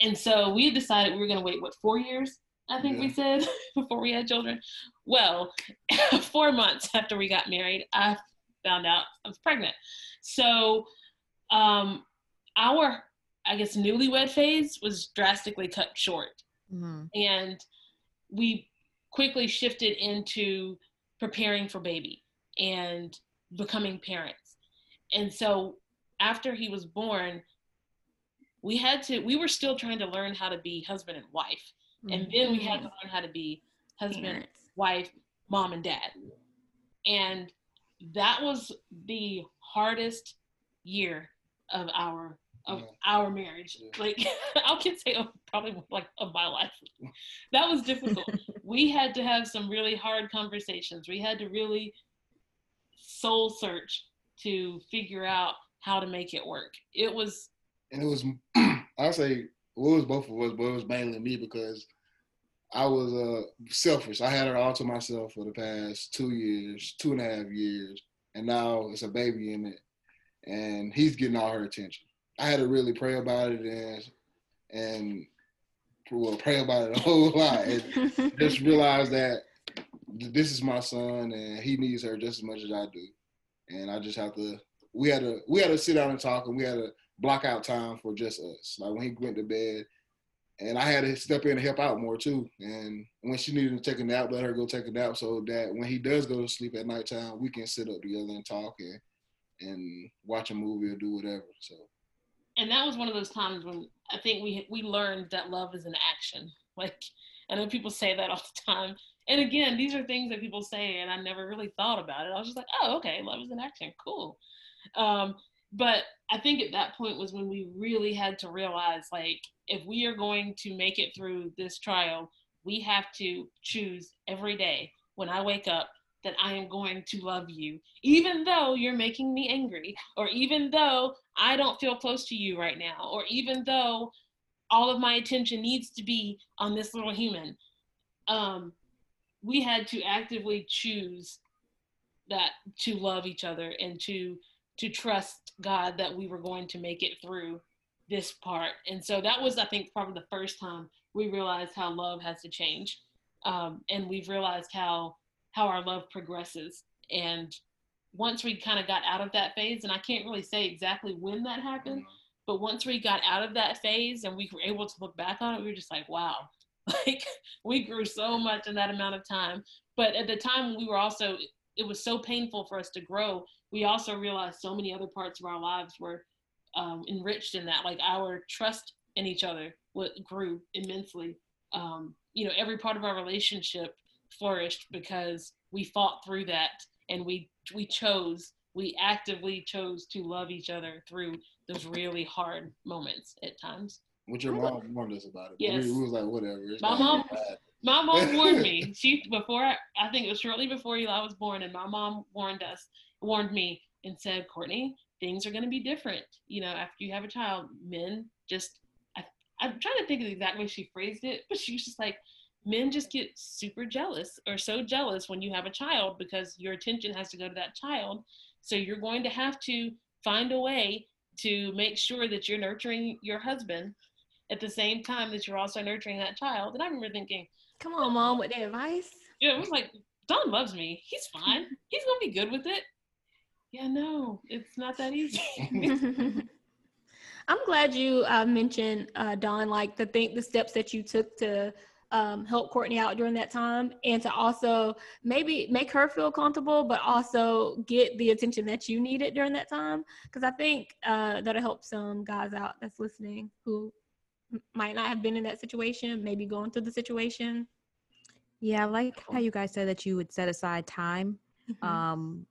And so we had decided we were going to wait, what, four years? I think yeah. we said before we had children. Well, four months after we got married, I found out I was pregnant. So um, our I guess newlywed phase was drastically cut short. Mm-hmm. And we quickly shifted into preparing for baby and becoming parents. And so after he was born, we had to we were still trying to learn how to be husband and wife. Mm-hmm. And then we had to learn how to be husband, Parents. wife, mom and dad. And that was the hardest year of our of yeah. our marriage. Yeah. Like I can say of probably like of my life. That was difficult. we had to have some really hard conversations. We had to really soul search to figure out how to make it work. It was and it was I'll say well, it was both of us, but it was mainly me because I was uh, selfish. I had her all to myself for the past two years, two and a half years, and now it's a baby in it, and he's getting all her attention. I had to really pray about it and and well, pray about it a whole lot and just realize that this is my son and he needs her just as much as I do. And I just have to we had to we had to sit down and talk and we had to block out time for just us. Like when he went to bed and I had to step in and help out more too. And when she needed to take a nap, let her go take a nap so that when he does go to sleep at nighttime, we can sit up together and talk and and watch a movie or do whatever. So and that was one of those times when I think we we learned that love is an action. Like, I know people say that all the time. And again, these are things that people say, and I never really thought about it. I was just like, oh, okay, love is an action, cool. Um, but I think at that point was when we really had to realize, like, if we are going to make it through this trial, we have to choose every day when I wake up that I am going to love you, even though you're making me angry, or even though I don't feel close to you right now, or even though all of my attention needs to be on this little human. Um, we had to actively choose that to love each other and to to trust God that we were going to make it through this part. And so that was, I think, probably the first time we realized how love has to change. Um, and we've realized how how our love progresses. And once we kind of got out of that phase, and I can't really say exactly when that happened, mm-hmm. but once we got out of that phase and we were able to look back on it, we were just like, wow, like we grew so much in that amount of time. But at the time, we were also it was so painful for us to grow, we also realized so many other parts of our lives were um, enriched in that. Like our trust in each other grew immensely. Um, you know, every part of our relationship flourished because we fought through that and we we chose we actively chose to love each other through those really hard moments at times. What your mom warned us about it. Yes. We, we was like, whatever. It's My mom- My mom warned me. She before I think it was shortly before Eli was born, and my mom warned us, warned me, and said, Courteney, things are going to be different. You know, after you have a child, men just. I, I'm trying to think of the exact way she phrased it, but she was just like, men just get super jealous or so jealous when you have a child because your attention has to go to that child. So you're going to have to find a way to make sure that you're nurturing your husband at the same time that you're also nurturing that child. And I remember thinking, Come on, mom, with that advice. yeah, it was like Don loves me. He's fine. He's gonna be good with it. Yeah, no, it's not that easy. I'm glad you uh, mentioned uh, Don, like the think the steps that you took to um, help Courteney out during that time, and to also maybe make her feel comfortable, but also get the attention that you needed during that time. Because I think uh, that'll help some guys out that's listening who might not have been in that situation, maybe going through the situation. Yeah, I like how you guys said that you would set aside time Mhm. um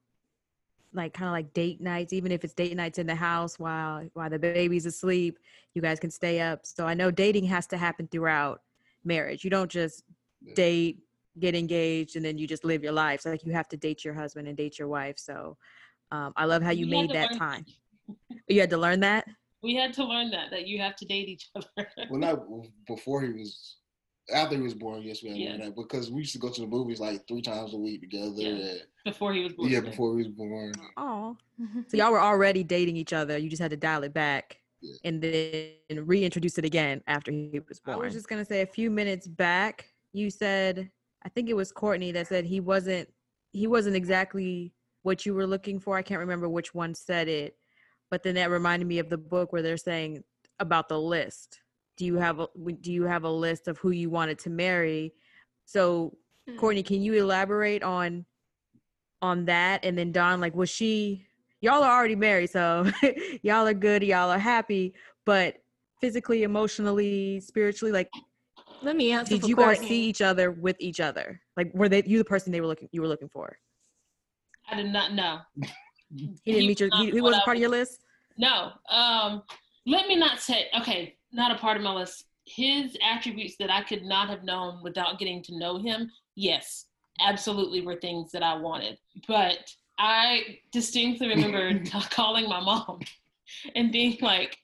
like kind of like date nights even if it's date nights in the house while while the baby's asleep you guys can stay up so i know dating has to happen throughout marriage you don't just Yeah. date get engaged and then you just live your life so like you have to date your husband and date your wife so um, i love how you We made that learn- time you had to learn that We had to learn that that you have to date each other. Well, not before he was, after he was born. Yes, we had to Yeah. learn that because we used to go to the movies like three times a week together. Yeah. and- before he was born. Yeah, before he was born. oh so y'all were already dating each other you just had to dial it back Yeah. and then reintroduce it again after he was born. I was just gonna say a few minutes back, you said I think it was Courteney that said he wasn't he wasn't exactly what you were looking for. I can't remember which one said it, but then that reminded me of the book where they're saying about the list. Do you have a do you have a list of who you wanted to marry? So Hmm. Courteney, can you elaborate on on that? And then Don, like, was she? Y'all are already married, so y'all are good. Y'all are happy, but physically, emotionally, spiritually, like, Let me answer. did for you guys see each other with each other? Like, were they you the person they were looking you were looking for? I did not know. He didn't meet your. He, he wasn't I part of your list. No. Um, let me not say, okay, not a part of my list. His attributes that I could not have known without getting to know him, yes, absolutely were things that I wanted. But I distinctly remember calling my mom and being like,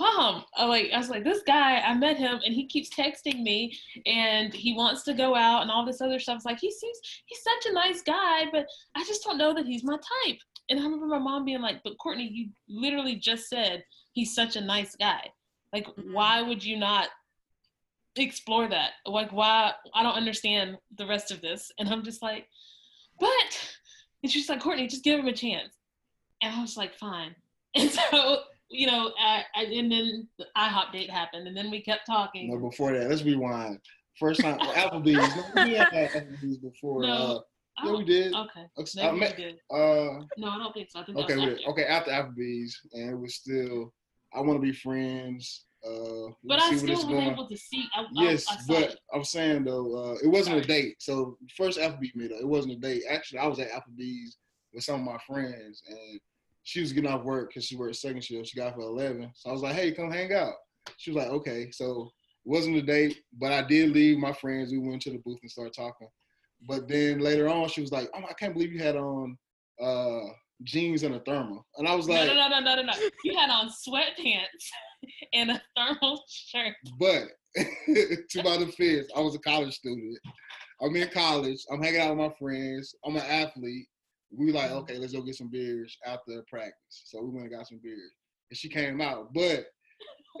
Mom, I like I was like, this guy, I met him and he keeps texting me and he wants to go out and all this other stuff. It's like he seems he's such a nice guy, but I just don't know that he's my type. And I remember my mom being like, But Courteney, you literally just said he's such a nice guy. Like, Mhm. why would you not explore that? Like, why? I don't understand the rest of this. And I'm just like, But, and she's like, Courteney, just give him a chance. And I was like, Fine. And so, you know, I, I, and then the IHOP date happened, and then we kept talking. No, before that, let's rewind. First time Applebee's. No, we had Applebee's before. No, uh, yeah, we did. Okay. I Maybe met- did. uh, No, I don't think so. I think okay, that we was did. after. okay, after Applebee's, and it was still. I want to be friends. Uh, But I still was going. able to see. I, Yes, I, I but it. I'm saying though, uh, it wasn't a date. So first Applebee's meetup, it wasn't a date. Actually, I was at Applebee's with some of my friends, and she was getting off work because she worked second shift. She got off at eleven, so I was like, "Hey, come hang out." She was like, "Okay." So it wasn't a date, but I did leave my friends. We went to the booth and started talking. But then later on, she was like, "Oh, I can't believe you had on uh, jeans and a thermal," and I was like, no, no, no, no, no, no. You had on sweatpants and a thermal shirt. But to my defense, I was a college student. I'm in college. I'm hanging out with my friends. I'm an athlete. We like, mm-hmm. okay, let's go get some beers after practice. So we went and got some beers. And she came out. But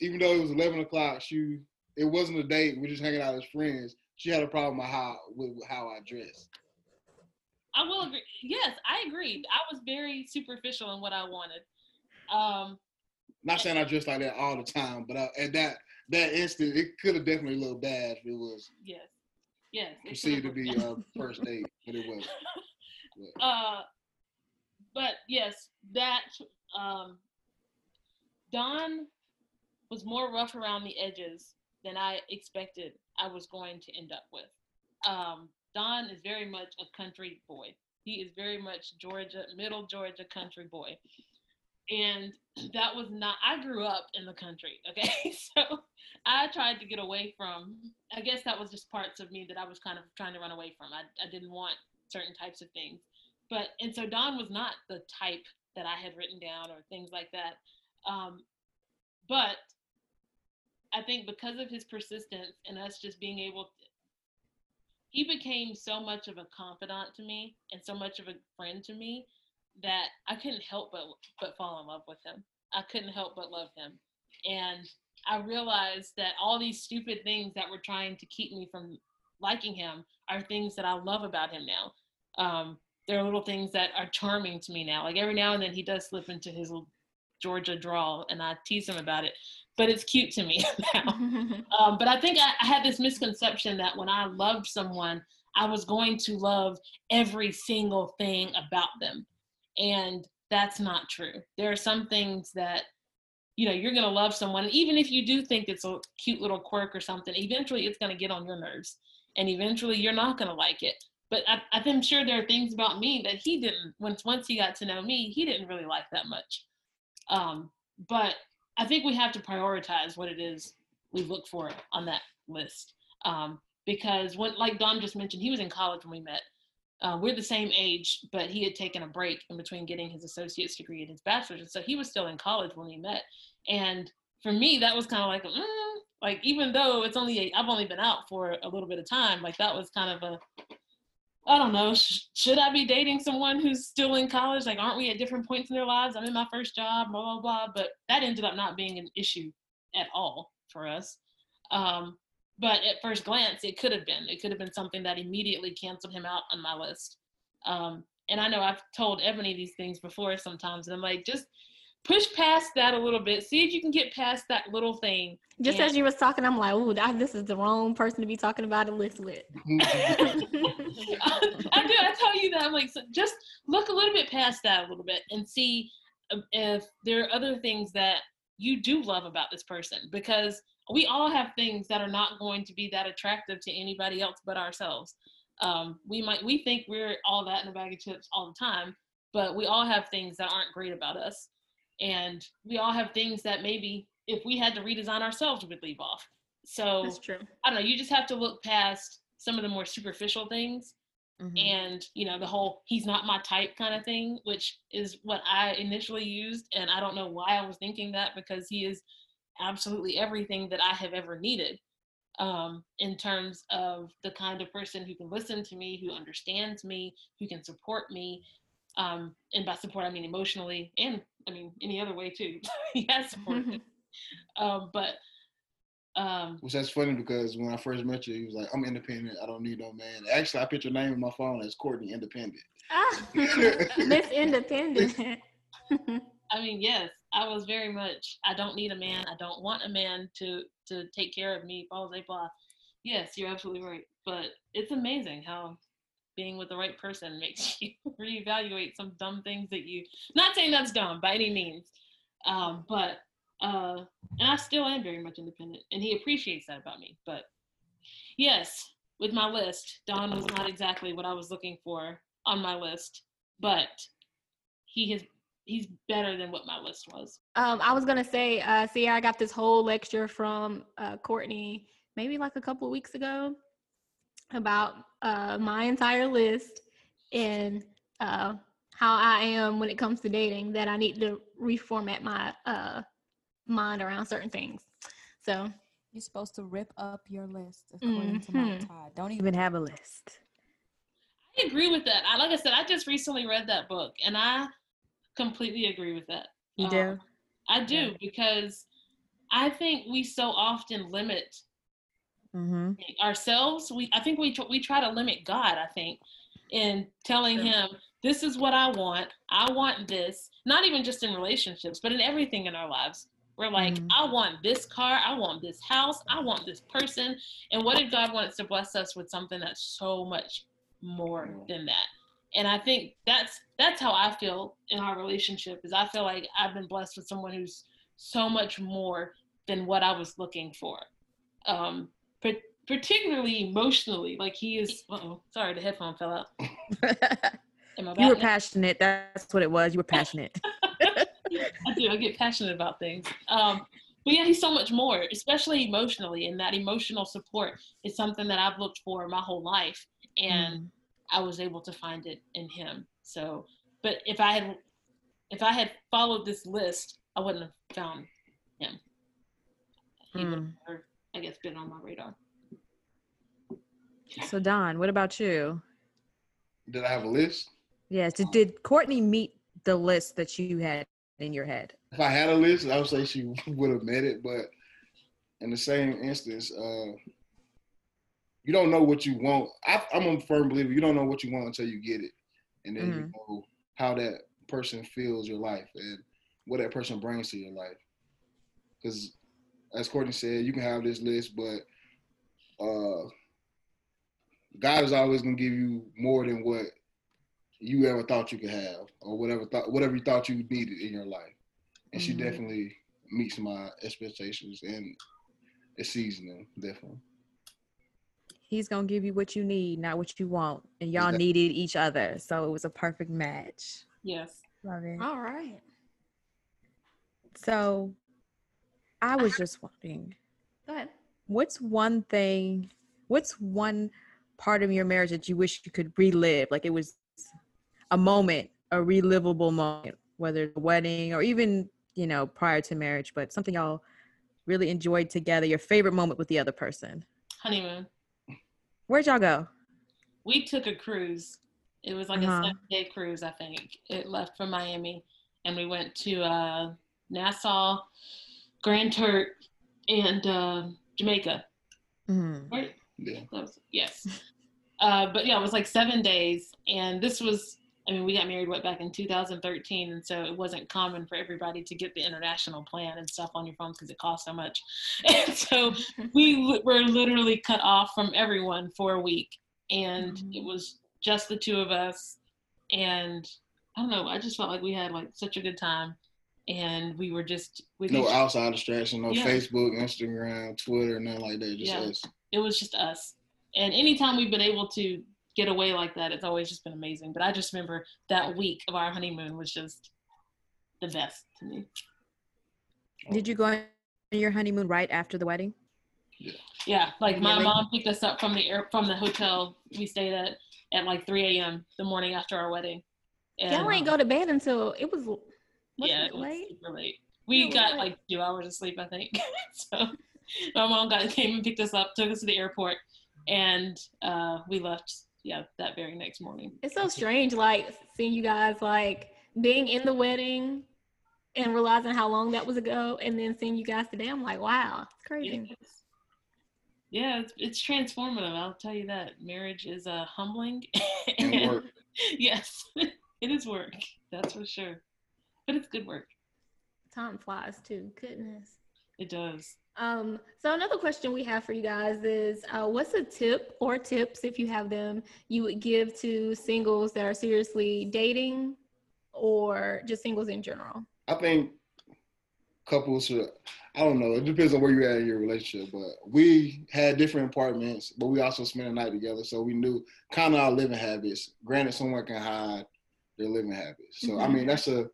even though it was 11 o'clock, she it wasn't a date. We're just hanging out as friends. She had a problem with how with how I dressed. I will agree. Yes, I agreed. I was very superficial in what I wanted. Um, Not saying I dress like that all the time, but uh, at that that instant, it could have definitely looked bad if it was yes. Yes. it Proceeded to be worked. uh, first date, but it wasn't. But uh, but yes, that um, Don was more rough around the edges than I expected I was going to end up with. Um, Don is very much a country boy. He is very much Georgia, middle Georgia country boy. And that was not, I grew up in the country, okay? So I tried to get away from, I guess that was just parts of me that I was kind of trying to run away from. I, I didn't want certain types of things. But, and so Don was not the type that I had written down or things like that. Um, but I think because of his persistence and us just being able to, he became so much of a confidant to me and so much of a friend to me that I couldn't help but but fall in love with him. I couldn't help but love him. And I realized that all these stupid things that were trying to keep me from liking him are things that I love about him now. Um, there are little things that are charming to me now. Like every now and then he does slip into his Georgia drawl and I tease him about it, but it's cute to me now. Um, but I think I, I had this misconception that when I loved someone, I was going to love every single thing about them. And that's not true. There are some things that, you know, you're going to love someone. And even if you do think it's a cute little quirk or something, eventually it's going to get on your nerves. And eventually you're not going to like it. But I, I'm sure there are things about me that he didn't, once, once he got to know me, he didn't really like that much. Um, but I think we have to prioritize what it is we look for on that list. Um, because when, like Don just mentioned, he was in college when we met. Uh, we're the same age, but he had taken a break in between getting his associate's degree and his bachelor's, and so he was still in college when we met. And for me, that was kind of like, mm, like even though it's only I've only been out for a little bit of time, like that was kind of a I don't know. Sh- should I be dating someone who's still in college? Like, aren't we at different points in their lives? I'm in my first job, blah blah blah. But that ended up not being an issue at all for us. Um, but at first glance, it could have been. It could have been something that immediately canceled him out on my list. Um, and I know I've told Ebony these things before sometimes, and I'm like, just push past that a little bit. See if you can get past that little thing. Just and- as you was talking, I'm like, ooh, this is the wrong person to be talking about a list with. I, I do. I tell you that. I'm like, so just look a little bit past that a little bit and see um, if there are other things that you do love about this person because we all have things that are not going to be that attractive to anybody else but ourselves. Um, we might we think we're all that in a bag of chips all the time, but we all have things that aren't great about us, and we all have things that maybe if we had to redesign ourselves we would leave off. So That's true. I don't know. You just have to look past some of the more superficial things Mhm. and you know the whole he's not my type kind of thing which is what i initially used and i don't know why i was thinking that because he is absolutely everything that i have ever needed um, in terms of the kind of person who can listen to me who understands me who can support me um, and by support i mean emotionally and i mean any other way too he has supported me um, but um, Which that's funny because when I first met you, he was like, "I'm independent. I don't need no man." Actually, I put your name in my phone as Courteney Independent. Ah, Miss Independent. I mean, yes, I was very much. I don't need a man. I don't want a man to to take care of me. Blah blah blah. Yes, you're absolutely right. But it's amazing how being with the right person makes you reevaluate some dumb things that you. Not saying that's dumb by any means, um, but uh, and I still am very much independent, and he appreciates that about me. But yes, with my list, Don was not exactly what I was looking for on my list, but he has he's better than what my list was. Um, I was gonna say, uh, see, I got this whole lecture from uh, Courteney maybe like a couple of weeks ago about uh, my entire list and uh, how I am when it comes to dating. That I need to reformat my uh, mind around certain things. So You're supposed to rip up your list according to Mount Mhm. Todd. Don't Even even have a list. I agree with that. I like I said, I just recently read that book, and I completely agree with that. You Um, do? I do because I think we so often limit Mm-hmm. ourselves. We I think we tr- we try to limit God. I think in telling him this is what I want. I want this. Not even just in relationships, but in everything in our lives. We're like, Mhm. I want this car, I want this house, I want this person. And what if God wants to bless us with something that's so much more than that? And I think that's that's how I feel in our relationship is I feel like I've been blessed with someone who's so much more than what I was looking for. Um, particularly emotionally, like he is. Oh, sorry, the headphone fell out. You were now? passionate. That's what it was. You were passionate. I do. I get passionate about things. Um, but yeah, he's so much more, especially emotionally, and that emotional support is something that I've looked for my whole life, and Mm. I was able to find it in him. So, but if I had, if I had followed this list, I wouldn't have found him. He would have Mm. I guess, been on my radar. So Don, what about you? Did I have a list? Yes. Did, did Courteney meet the list that you had in your head? If I had a list, I would say she would have met it. But in the same instance, uh, you don't know what you want. I, I'm a firm believer. You don't know what you want until you get it, and then you know how that person feels your life and what that person brings to your life. Because, as Courteney said, you can have this list, but uh, God is always gonna give you more than what you ever thought you could have, or whatever thought, whatever you thought you needed in your life. And she Mhm. definitely meets my expectations and exceeds them. Definitely. He's gonna give you what you need, not what you want. And y'all Exactly. needed each other, so it was a perfect match. Yes. Love it. All right. So, I was just wondering, Go ahead. what's one thing? What's one part of your marriage that you wish you could relive? Like it was a moment, a relivable moment, whether the wedding or even you know prior to marriage, but something y'all really enjoyed together. Your favorite moment with the other person. Honeymoon. Where'd y'all go? we took a cruise. It was like Uh-huh. a seven day cruise, I think. It left from Miami and we went to uh, Nassau, Grand Turk, and uh, Jamaica. Mm. Right? Yeah. Was, yes. Uh, but yeah, it was like seven days. And this was, I mean, we got married, what, back in 2013. And so it wasn't common for everybody to get the international plan and stuff on your phones because it costs so much. And so we were literally cut off from everyone for a week. And mm-hmm. it was just the two of us. And I don't know, I just felt like we had like such a good time. And we were just with No each outside distraction, no Yeah. Facebook, Instagram, Twitter, nothing like that. Just Yeah. us. it was just us. And anytime we've been able to get away like that, it's always just been amazing. But I just remember that week of our honeymoon was just the best to me. Did you go on your honeymoon right after the wedding? Yeah, like my Really? mom picked us up from the air from the hotel we stayed at at like 3 a.m. the morning after our wedding. And, Y'all ain't go to bed until it was. was yeah, it it was late? super late. We it was got late. like two hours of sleep, I think. so my mom got came and picked us up, took us to the airport, and uh, we left. Yeah, that very next morning. It's so strange, like seeing you guys like being in the wedding and realizing how long that was ago, and then seeing you guys today. I'm like, wow, it's crazy. Yes. Yeah, it's, it's transformative. I'll tell you that. Marriage is uh, humbling. And work. yes, it is work. That's for sure. But it's good work. Time flies too. Goodness. It does. Um, so another question we have for you guys is, uh, what's a tip or tips, if you have them, you would give to singles that are seriously dating, or just singles in general? I think couples should. I don't know. It depends on where you're at in your relationship. But we had different apartments, but we also spent a night together, so we knew kind of our living habits. Granted, someone can hide their living habits. So I Mhm. mean, that's a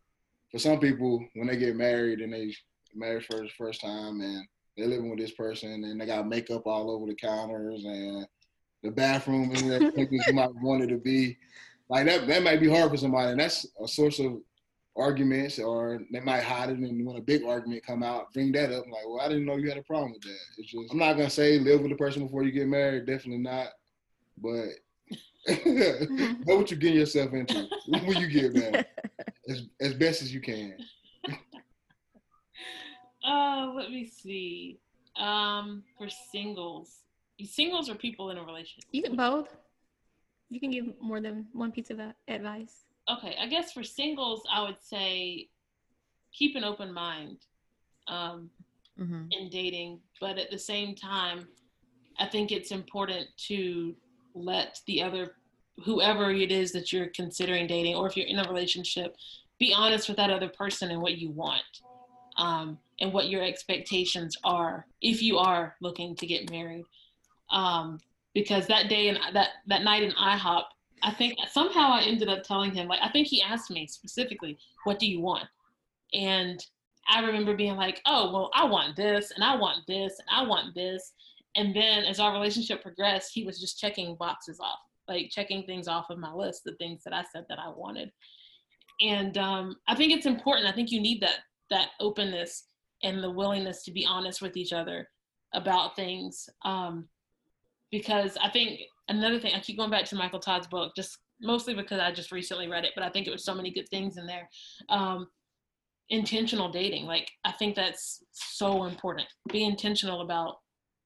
for some people when they get married and they married for the first time and they're living with this person and they got makeup all over the counters and the bathroom clean as you might want it to be. Like that, that might be hard for somebody, and that's a source of arguments, or they might hide it, and when a big argument come out, bring that up. I'm Like, well, I didn't know you had a problem with that. It's just, I'm not gonna say live with the person before you get married, definitely not, but know what you're getting yourself into when you get married, as as best as you can. Uh, let me see. Um, for singles, singles or people in a relationship. You can both. You can give more than one piece of advice. Okay, I guess for singles, I would say keep an open mind. um, Mhm. in dating, but at the same time, I think it's important to let the other, whoever it is that you're considering dating, or if you're in a relationship, be honest with that other person and what you want, um, and what your expectations are if you are looking to get married. Um, because that day and that that night in IHOP, I think somehow I ended up telling him like I think he asked me specifically, "What do you want?" And I remember being like, oh, well, I want this and I want this and I want this. And then as our relationship progressed, he was just checking boxes off, like checking things off of my list, the things that I said that I wanted. And um, I think it's important. I think you need that that openness and the willingness to be honest with each other about things. Um, because I think another thing, I keep going back to Michael Todd's book, just mostly because I just recently read it, but I think it was so many good things in there. Um, intentional dating like i think that's so important be intentional about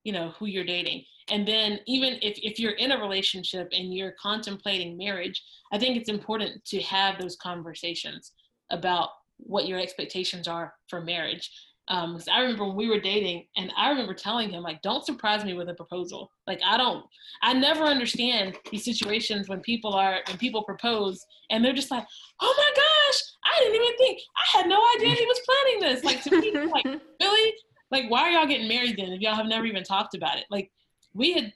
you know who you're dating and then even if, if you're in a relationship and you're contemplating marriage i think it's important to have those conversations about what your expectations are for marriage. Um because i remember when we were dating and i remember telling him like don't surprise me with a proposal. Like i don't i never understand these situations when people are when people propose and they're just like oh my gosh i didn't even think i had no idea he was planning this. Like to me like really? Like why are y'all getting married then if y'all have never even talked about it? Like we had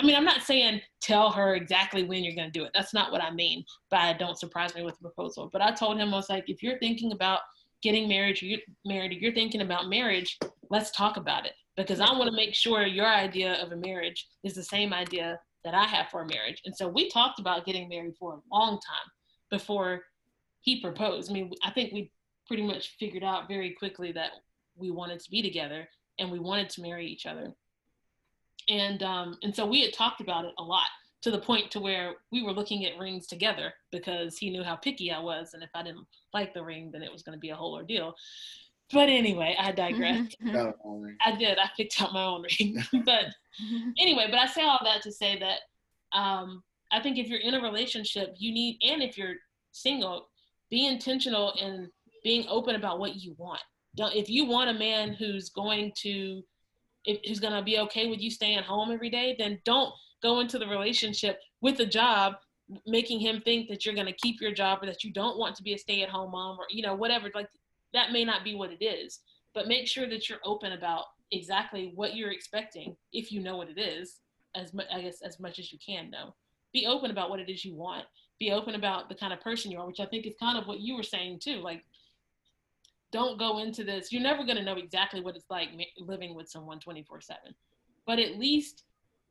i mean i'm not saying tell her exactly when you're going to do it. That's not what i mean by don't surprise me with a proposal. But i told him i was like if you're thinking about getting married or you're married you're thinking about marriage let's talk about it. Because i want to make sure your idea of a marriage is the same idea that i have for a marriage. And so we talked about getting married for a long time before he proposed. I mean i think we pretty much figured out very quickly that we wanted to be together and we wanted to marry each other and um, and so we had talked about it a lot to the point to where we were looking at rings together because he knew how picky I was, and if I didn't like the ring, then it was going to be a whole ordeal. But anyway, I digress. Got it on ring. I did. I picked out my own ring, but anyway, but I say all that to say that um, I think if you're in a relationship, you need, and if you're single, be intentional in being open about what you want. Don't, if you want a man who's going to, who's going to be okay with you staying home every day, then don't go into the relationship with a job making him think that you're going to keep your job or that you don't want to be a stay-at-home mom or you know whatever like that may not be what it is. But make sure that you're open about exactly what you're expecting if you know what it is as much i guess as much as you can know be open about what it is you want. Be open about the kind of person you are which i think is kind of what you were saying too like don't go into this you're never going to know exactly what it's like living with someone 24 7 but at least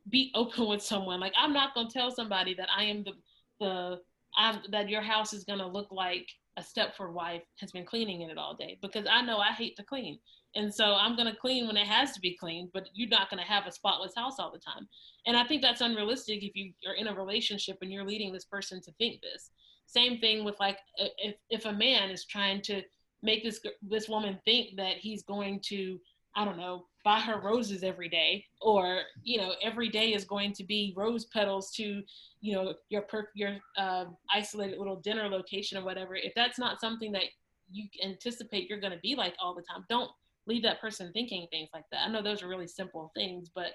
be open with someone. Like i'm not going to tell somebody that i am the the I'm, that your house is going to look like a stepford wife has been cleaning in it all day because i know i hate to clean. And so i'm going to clean when it has to be cleaned but you're not going to have a spotless house all the time. And i think that's unrealistic if you are in a relationship and you're leading this person to think this. Same thing with like if, if a man is trying to make this this woman think that he's going to I don't know buy her roses every day or you know every day is going to be rose petals to you know your per your uh, isolated little dinner location or whatever. If that's not something that you anticipate you're going to be like all the time don't leave that person thinking things like that. I know those are really simple things but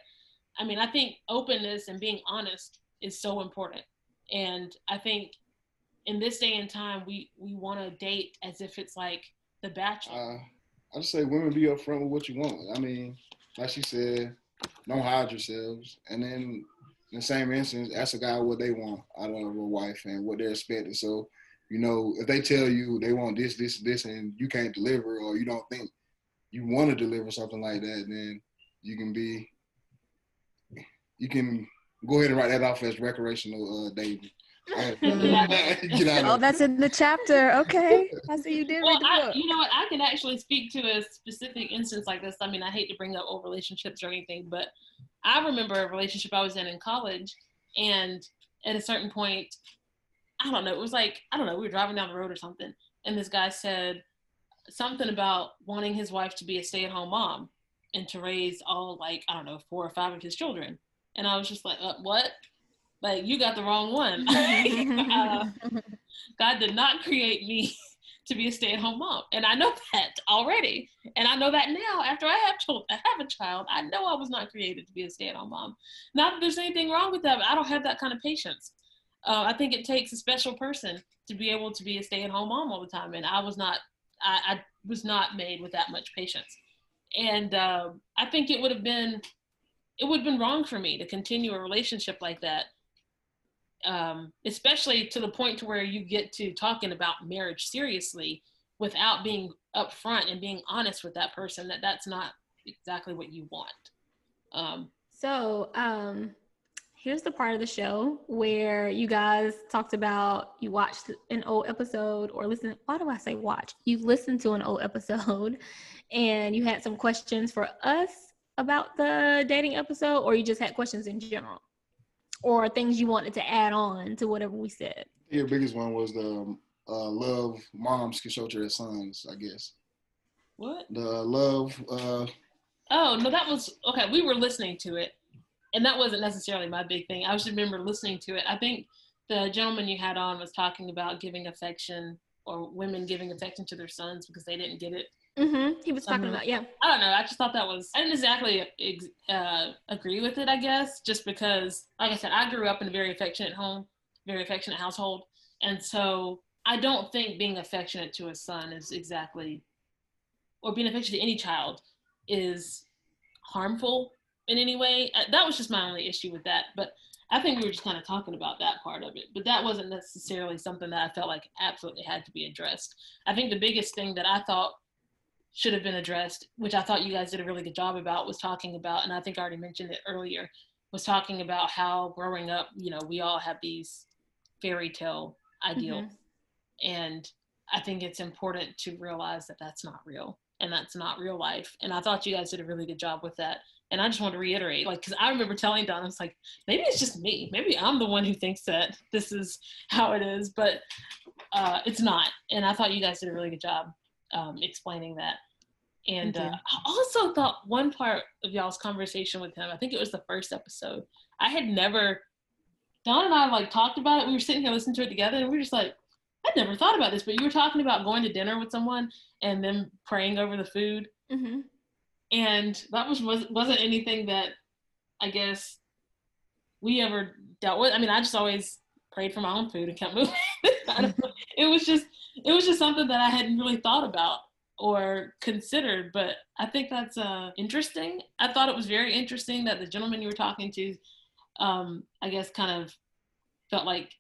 I mean I think openness and being honest is so important. And I think in this day and time we we want to date as if it's like the bachelor Uh, I just say women be upfront with what you want. I mean, like she said, don't hide yourselves. And then in the same instance, ask a guy what they want out of a wife and what they're expecting. So, you know, if they tell you they want this, this, this, and you can't deliver, or you don't think you want to deliver something like that, then you can be, you can go ahead and write that off as recreational uh, dating. Get out Oh, of that's in the chapter. Okay. I see you did well read the I, you know what? I can actually speak to a specific instance like this. I mean i hate to bring up old relationships or anything but i remember a relationship i was in in college and at a certain point i don't know it was like i don't know we were driving down the road or something and this guy said something about wanting his wife to be a stay-at-home mom and to raise all like i don't know four or five of his children. And i was just like uh, what like you got the wrong one uh, god did not create me to be a stay-at-home mom, and I know that already, and I know that now after I have told I have a child, I know I was not created to be a stay-at-home mom. Not that there's anything wrong with that, but I don't have that kind of patience. Uh, I think it takes a special person to be able to be a stay-at-home mom all the time, and I was not. I, I was not made with that much patience, and uh, I think it would have been it would have been wrong for me to continue a relationship like that um, especially to the point to where you get to talking about marriage seriously without being upfront and being honest with that person that that's not exactly what you want. Um, so um, here's the part of the show where you guys talked about you watched an old episode or listen why do i say watch? You listened to an old episode and you had some questions for us about the dating episode or you just had questions in general or things you wanted to add on to whatever we said. Your biggest one was the um, uh, love moms can show to their sons, I guess. what? The love, uh, oh no that was okay we were listening to it and that wasn't necessarily my big thing. I just remember listening to it. I think the gentleman you had on was talking about giving affection or women giving affection to their sons because they didn't get it mm-hmm. he was talking Mhm. about yeah I don't know. I just thought that was. I didn't exactly ex- uh, agree with it. I guess just because, like I said, I grew up in a very affectionate home, very affectionate household, and so I don't think being affectionate to a son is exactly, or being affectionate to any child, is harmful in any way. Uh, That was just my only issue with that. But I think we were just kind of talking about that part of it. But that wasn't necessarily something that I felt like absolutely had to be addressed. I think the biggest thing that I thought should have been addressed, which I thought you guys did a really good job about, was talking about, and I think I already mentioned it earlier, was talking about how growing up, you know, we all have these fairy tale ideals. And I think it's important to realize that that's not real and that's not real life. And I thought you guys did a really good job with that. And I just want to reiterate, like, because I remember telling Don, I was like, maybe it's just me. Maybe I'm the one who thinks that this is how it is, but uh, it's not. And I thought you guys did a really good job um, explaining that. And uh. I also thought one part of y'all's conversation with him, I think it was the first episode, I had never, Don and I like talked about it. We were sitting here listening to it together, and we were just like, I'd never thought about this, but you were talking about going to dinner with someone and then praying over the food, mm-hmm. and that was was wasn't anything that I guess we ever dealt with. I mean, I just always prayed for my own food and kept moving. I don't know. it was just it was just something that I hadn't really thought about or considered, but I think that's uh, interesting. I thought it was very interesting that the gentleman you were talking to, um, I guess, kind of felt like,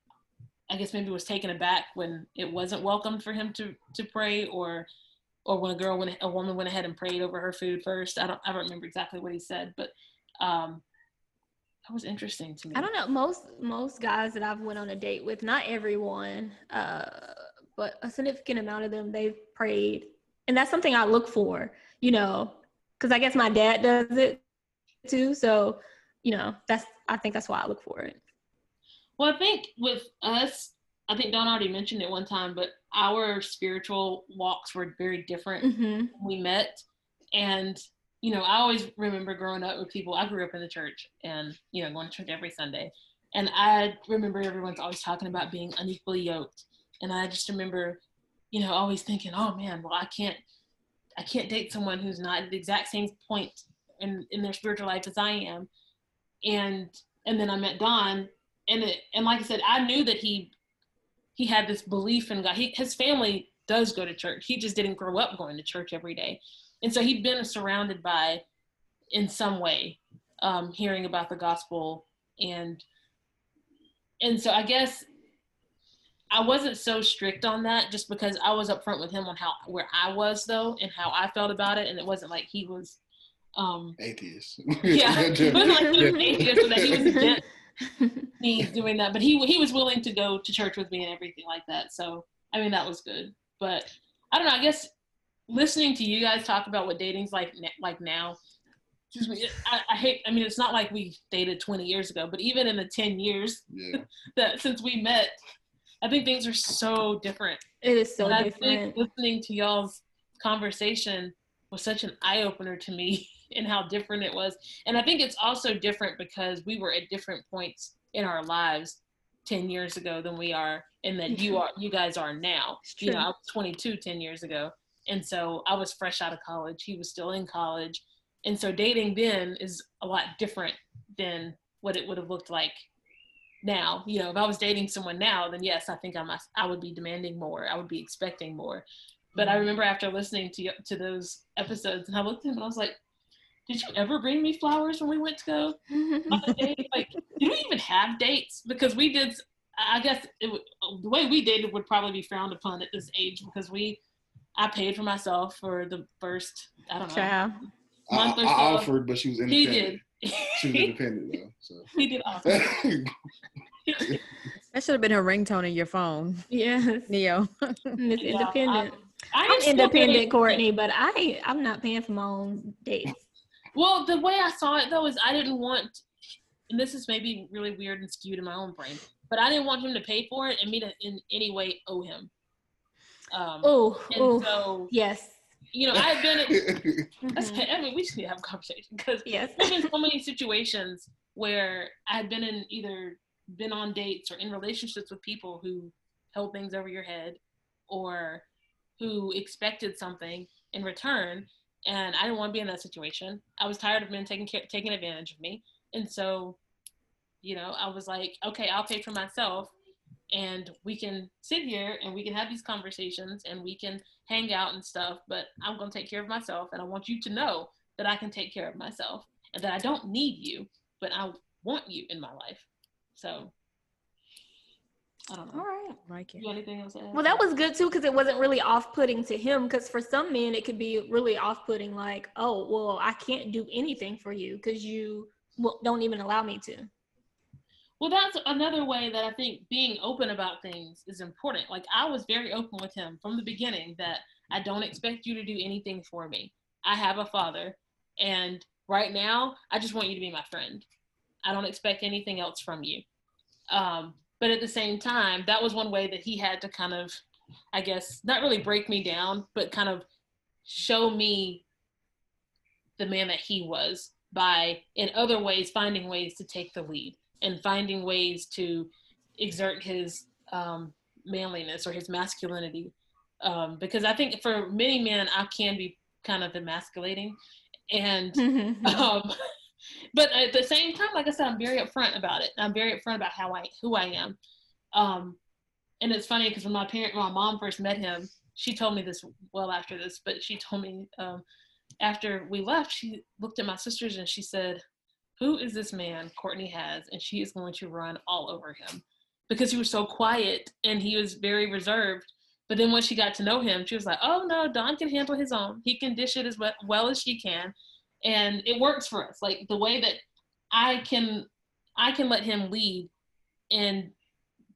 I guess maybe was taken aback when it wasn't welcomed for him to to pray, or or when a girl went, a woman went ahead and prayed over her food first. I don't I don't remember exactly what he said, but um, that was interesting to me. I don't know. Most most guys that I've went on a date with, not everyone, uh, but a significant amount of them, they've prayed, and that's something I look for. You know, because I guess my dad does it too. So, you know, that's I think that's why I look for it. Well, I think with us, I think Don already mentioned it one time, but our spiritual walks were very different Mm-hmm. when we met. And, you know, I always remember growing up with people, I grew up in the church and, you know, going to church every Sunday. And I remember everyone's always talking about being unequally yoked. And I just remember, you know, always thinking, oh man, well, I can't, I can't date someone who's not at the exact same point in, in their spiritual life as I am. And, and then I met Don and it, and like I said, I knew that he he had this belief in God. He, his family does go to church. He just didn't grow up going to church every day, and so he'd been surrounded by, in some way, um, hearing about the gospel and and so I guess I wasn't so strict on that just because I was upfront with him on how where I was though and how I felt about it, and it wasn't like he was. Um, atheist. yeah, it wasn't like he was atheist or that he was against me doing that, but he he was willing to go to church with me and everything like that. So I mean that was good. But I don't know. I guess listening to you guys talk about what dating's like like now. Excuse me. I, I hate. I mean, it's not like we dated 20 years ago, but even in the 10 years yeah. that since we met, I think things are so different. It is so and I different. think listening to y'all's conversation was such an eye opener to me and how different it was. And I think it's also different because we were at different points in our lives 10 years ago than we are and that you are you guys are now you know i was 22 10 years ago and so i was fresh out of college he was still in college and so dating then is a lot different than what it would have looked like now you know if i was dating someone now then yes i think i must i would be demanding more i would be expecting more but i mm-hmm. remember after listening to to those episodes and i looked at him and i was like did you ever bring me flowers when we went to go on a date? Like, did we even have dates? Because we did. I guess it, the way we dated would probably be frowned upon at this age because we, I paid for myself for the first. I don't know. Child. I, Month or I offered, but she was independent. He independent. did. She was independent though. So. he did offer. That should have been her ringtone in your phone, Yes. Neo. Miss Yeah, Independent. I, I'm independent, really- Courteney, but I I'm not paying for my own dates. Well, the way I saw it though is I didn't want, and this is maybe really weird and skewed in my own brain, but I didn't want him to pay for it and me to in any way owe him. Um, Oh, oh, so yes. You know I've been. At. I mean, we just need to have a conversation because Yes. there's been so many situations where I've been in either been on dates or in relationships with people who held things over your head or who expected something in return and I didn't want to be in that situation. I was tired of men taking care, taking advantage of me. And so, you know, I was like, okay, I'll pay for myself and we can sit here and we can have these conversations and we can hang out and stuff, but I'm going to take care of myself and I want you to know that I can take care of myself and that I don't need you, but I want you in my life. So I don't know. All right. like it. You anything else? Well, that was good too because it wasn't really off-putting to him. Because for some men, it could be really off-putting, like, "Oh, well, I can't do anything for you because you well, don't even allow me to." Well, that's another way that I think being open about things is important. Like I was very open with him from the beginning that I don't expect you to do anything for me. I have a father, and right now I just want you to be my friend. I don't expect anything else from you. Um, but at the same time, that was one way that he had to kind of, I guess, not really break me down, but kind of show me the man that he was by, in other ways, finding ways to take the lead and finding ways to exert his um, manliness or his masculinity. Um, because I think for many men, I can be kind of emasculating. And um, but at the same time, like I said, I'm very upfront about it. I'm very upfront about how I who I am. Um, and it's funny because when my parent, when my mom first met him, she told me this well after this, but she told me um, after we left, she looked at my sisters and she said, "Who is this man Courteney has?" And she is going to run all over him because he was so quiet and he was very reserved. But then when she got to know him, she was like, "Oh no, Don can handle his own. He can dish it as well, well as she can." and it works for us like the way that i can i can let him lead in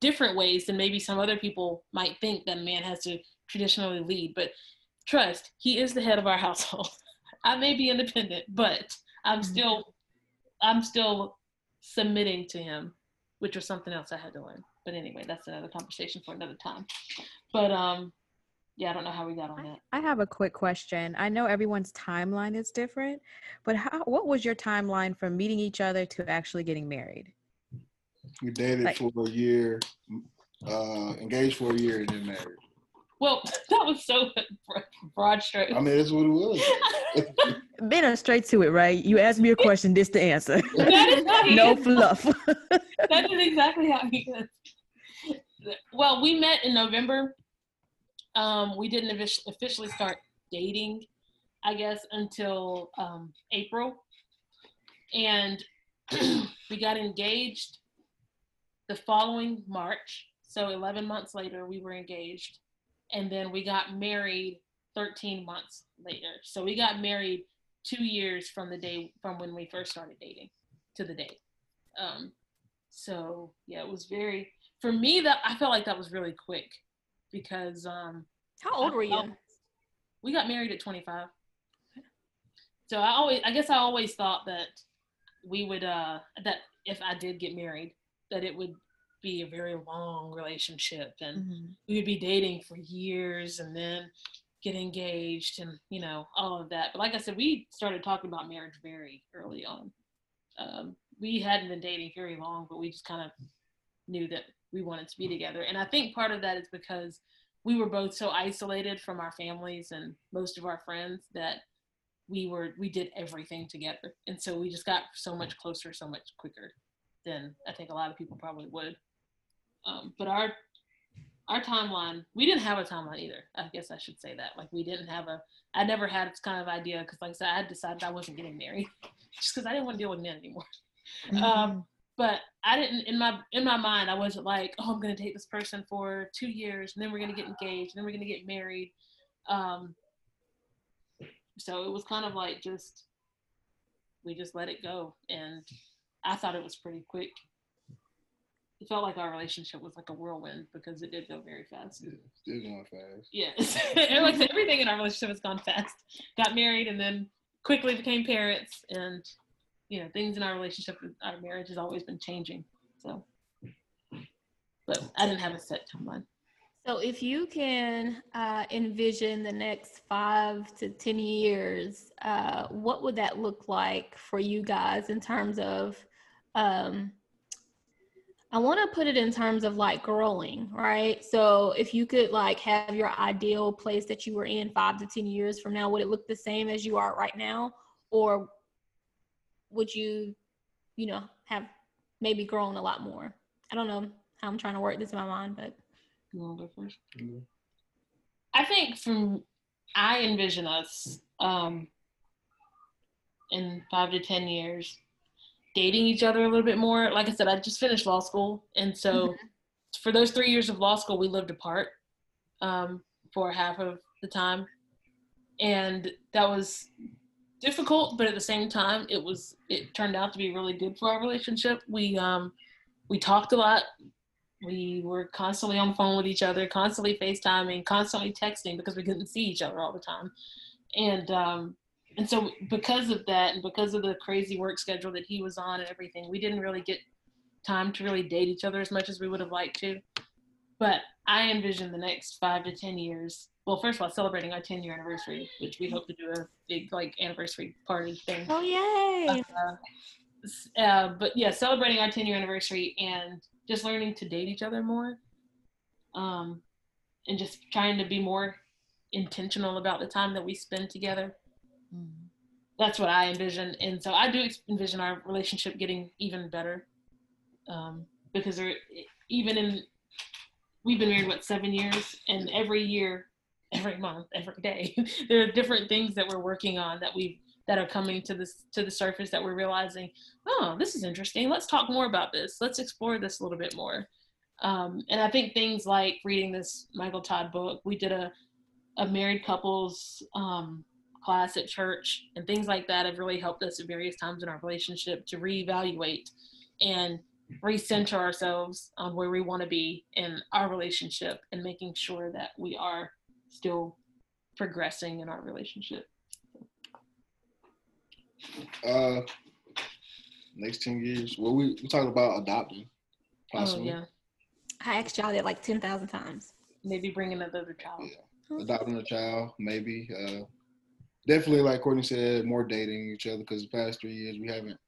different ways than maybe some other people might think that a man has to traditionally lead but trust he is the head of our household i may be independent but i'm mm-hmm. still i'm still submitting to him which was something else i had to learn but anyway that's another conversation for another time but um yeah i don't know how we got on that I have a quick question. I know everyone's timeline is different, but how, what was your timeline from meeting each other to actually getting married? We dated Like- for a year, uh, engaged for a year, and then married. Well that was so broad strokes I mean, that's what it was. Been a straight to it, right? You asked me a question, this the answer. That is how no is. fluff. That is exactly how he is. Well, we met in November. Um, we didn't officially start dating, I guess, until um, April. And we got engaged the following March. So 11 months later, we were engaged. And then we got married 13 months later. So we got married two years from the day from when we first started dating to the date. Um, so yeah, it was very for me that I felt like that was really quick because um, How old were I- you? we got married at 25. So I always, I guess I always thought that we would, uh, that if I did get married, that it would be a very long relationship and Mhm. we would be dating for years and then get engaged and you know all of that but like i said we started talking about marriage very early on um, we hadn't been dating very long but we just kind of knew that we wanted to be together. And I think part of that is because we were both so isolated from our families and most of our friends that we were we did everything together. And so we just got so much closer so much quicker than I think a lot of people probably would. Um, but our our timeline, we didn't have a timeline either. I guess I should say that. Like we didn't have a. I never had this kind of idea because, like I said, I had decided I wasn't getting married just because I didn't want to deal with men anymore. Um, but I didn't in my in my mind I wasn't like, oh, I'm gonna date this person for two years and then we're gonna get engaged and then we're gonna get married. Um, so it was kind of like just we just let it go and I thought it was pretty quick it felt like our relationship was like a whirlwind because it did go very fast. Yeah, still going fast. Yes, and like I everything in our relationship has gone fast. Got married and then quickly became parents, and you know things in our relationship, our marriage has always been changing. So, but I didn't have a set timeline. So, if you can uh, envision the next five to 10 years, uh, what would that look like for you guys in terms of um, I want to put it in terms of like growing, right? So if you could like have your ideal place that you were in five to 10 years from now, would it look the same as you are right now? Or would you, you know, have maybe grown a lot more? I don't know how I'm trying to work this in my mind, but. You want to go 1st mm-hmm. I think from, I envision us um, in five to 10 years dating each other a little bit more. Like I said, I just finished law school, and so mm-hmm. for those three years of law school, we lived apart um, for half of the time, and that was difficult. But at the same time, it was it turned out to be really good for our relationship. We um, we talked a lot. We were constantly on the phone with each other, constantly FaceTiming, constantly texting because we couldn't see each other all the time. And um, and so because of that and because of the crazy work schedule that he was on and everything we didn't really get time to really date each other as much as we would have liked to. But i envision the next five to ten years well first of all celebrating our 10 year anniversary which we hope to do a big like anniversary party thing. Oh yay! Uh, uh, but yeah celebrating our 10 year anniversary and just learning to date each other more um, and just trying to be more intentional about the time that we spend together That's what I envision, and so I do envision our relationship getting even better, um, because even in we've been married what seven years, and every year, every month, every day, there are different things that we're working on that we that are coming to this to the surface that we're realizing, oh, this is interesting. Let's talk more about this. Let's explore this a little bit more. Um, and I think things like reading this Michael Todd book, we did a a married couples um, class at church and things like that have really helped us at various times in our relationship to reevaluate and recenter ourselves on where we want to be in our relationship and making sure that we are still progressing in our relationship. Uh, next 10 years. Well, we, we talked about adopting. Oh, possibly. Oh, yeah. I asked y'all that like 10,000 times. Maybe bring another child. Yeah. Adopting a child, maybe. Uh, definitely, like Courteney said, more dating each other because the past three years we haven't.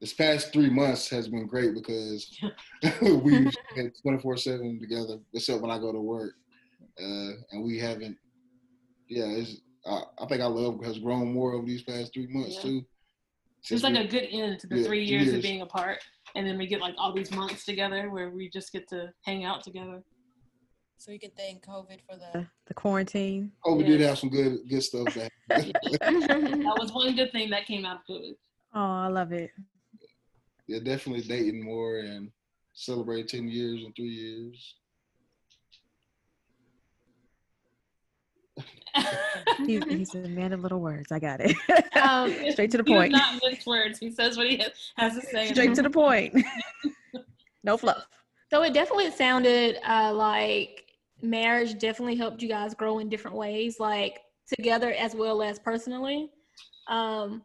This past three months has been great because we've had 24 7 together, except when I go to work. Uh, and we haven't, yeah, it's, I, I think our love has grown more over these past three months yeah. too. It's like a good end to the yeah, three years, years of being apart. And then we get like all these months together where we just get to hang out together. So you can thank COVID for the the quarantine. COVID did have some good good stuff. That that was one good thing that came out of COVID. Oh, I love it. Yeah, definitely dating more and celebrate ten years in three years. he's, he's, a man of little words. I got it. Um, Straight to the point. not mixed words. He says what he has to say. Straight to the point. no fluff. So it definitely sounded uh, like marriage definitely helped you guys grow in different ways, like together as well as personally. Um,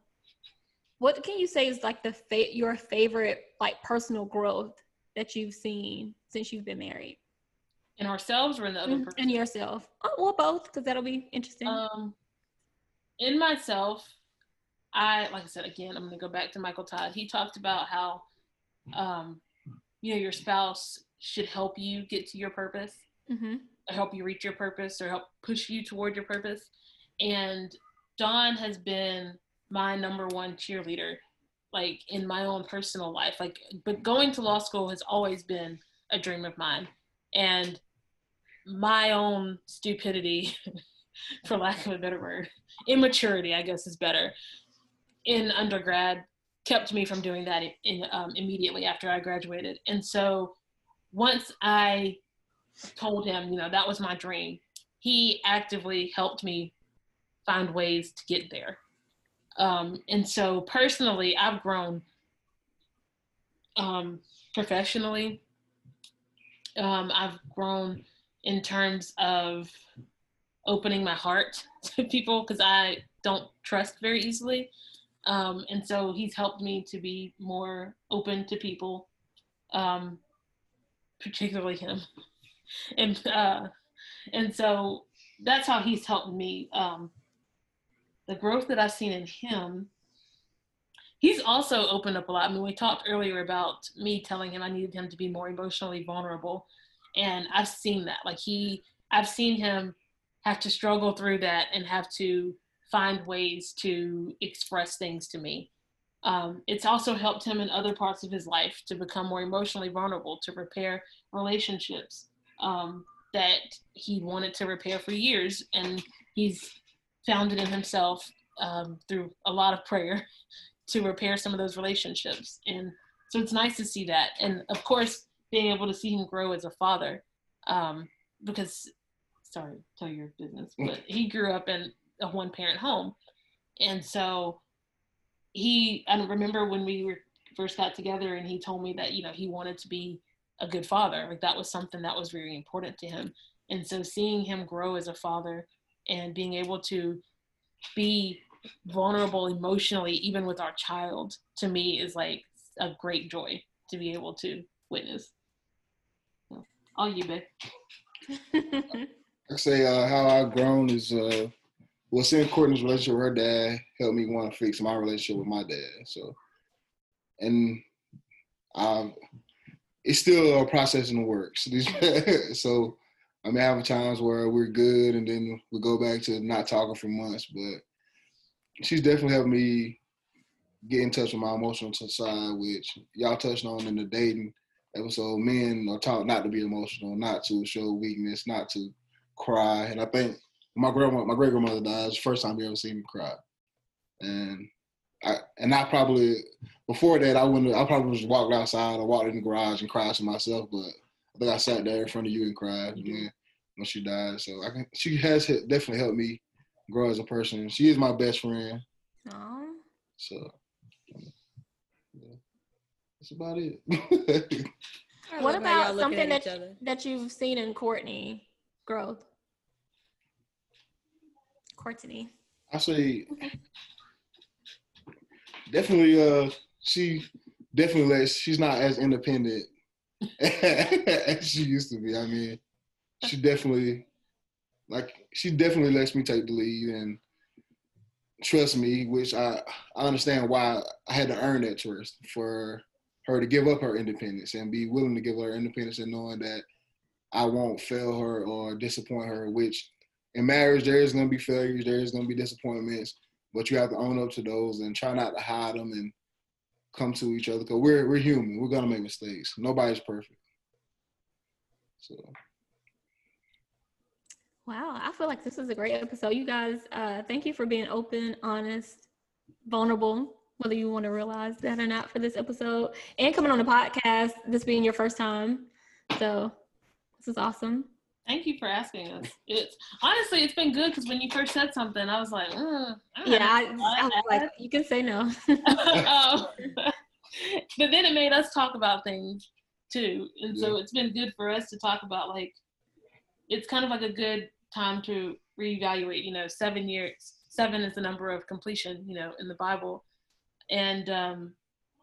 what can you say is like the fa- your favorite like personal growth that you've seen since you've been married? In ourselves or in the other person? In yourself. Oh, well, both, because that'll be interesting. Um, in myself, I like I said again, I'm gonna go back to Michael Todd. He talked about how um, you know your spouse should help you get to your purpose, Mm-hmm. help you reach your purpose, or help push you toward your purpose. And Don has been my number one cheerleader, like in my own personal life. Like, but going to law school has always been a dream of mine. And my own stupidity, for lack of a better word, immaturity, I guess is better, in undergrad kept me from doing that in, um, immediately after I graduated. And so once I told him, you know, that was my dream, he actively helped me find ways to get there. Um, and so personally, I've grown um, professionally. Um, I've grown in terms of opening my heart to people because I don't trust very easily. Um, and so he's helped me to be more open to people, um, particularly him. And uh, and so that's how he's helped me. Um, the growth that I've seen in him, he's also opened up a lot. I mean, we talked earlier about me telling him I needed him to be more emotionally vulnerable, and I've seen that. Like he, I've seen him have to struggle through that and have to find ways to express things to me. Um, it's also helped him in other parts of his life to become more emotionally vulnerable, to repair relationships um, that he wanted to repair for years. And he's found it in himself um, through a lot of prayer to repair some of those relationships. And so it's nice to see that. And of course, being able to see him grow as a father, um, because, sorry, tell your business, but he grew up in a one parent home. And so he, I remember when we were first got together and he told me that, you know, he wanted to be a good father. Like that was something that was really important to him. And so seeing him grow as a father and being able to be vulnerable emotionally, even with our child, to me is like a great joy to be able to witness. All you, babe. I say uh, how I've grown is uh, well, seeing Courteney's relationship with her dad helped me want to fix my relationship with my dad. So, and um, it's still a process in the works. so, I mean, have times where we're good and then we go back to not talking for months, but she's definitely helped me get in touch with my emotional side, which y'all touched on in the dating episode. Men are taught not to be emotional, not to show weakness, not to cry. And I think my grandma, my great grandmother died. The first time you ever seen me cry. And I and I probably before that I wouldn't I probably just walked outside or walked in the garage and cried to myself, but I think I sat there in front of you and cried and then when she died. So I can she has definitely helped me grow as a person. She is my best friend. Aw. So yeah. that's about it. What I love how about something that that you've seen in Courteney growth? Courteney. I say definitely uh she definitely lets she's not as independent as she used to be. I mean, she definitely like she definitely lets me take the lead and trust me, which I I understand why I had to earn that trust for her to give up her independence and be willing to give her independence and knowing that I won't fail her or disappoint her, which in marriage there is gonna be failures, there is gonna be disappointments, but you have to own up to those and try not to hide them and come to each other because we're we're human. We're gonna make mistakes. Nobody's perfect. So Wow, I feel like this is a great episode. You guys, uh, thank you for being open, honest, vulnerable, whether you want to realize that or not for this episode, and coming on the podcast. This being your first time, so this is awesome. Thank you for asking us. It's honestly, it's been good because when you first said something, I was like, mm, I Yeah. I, I was like, you can say no. um, but then it made us talk about things too, and so it's been good for us to talk about like it's kind of like a good time to reevaluate. You know, seven years, seven is the number of completion. You know, in the Bible, and um,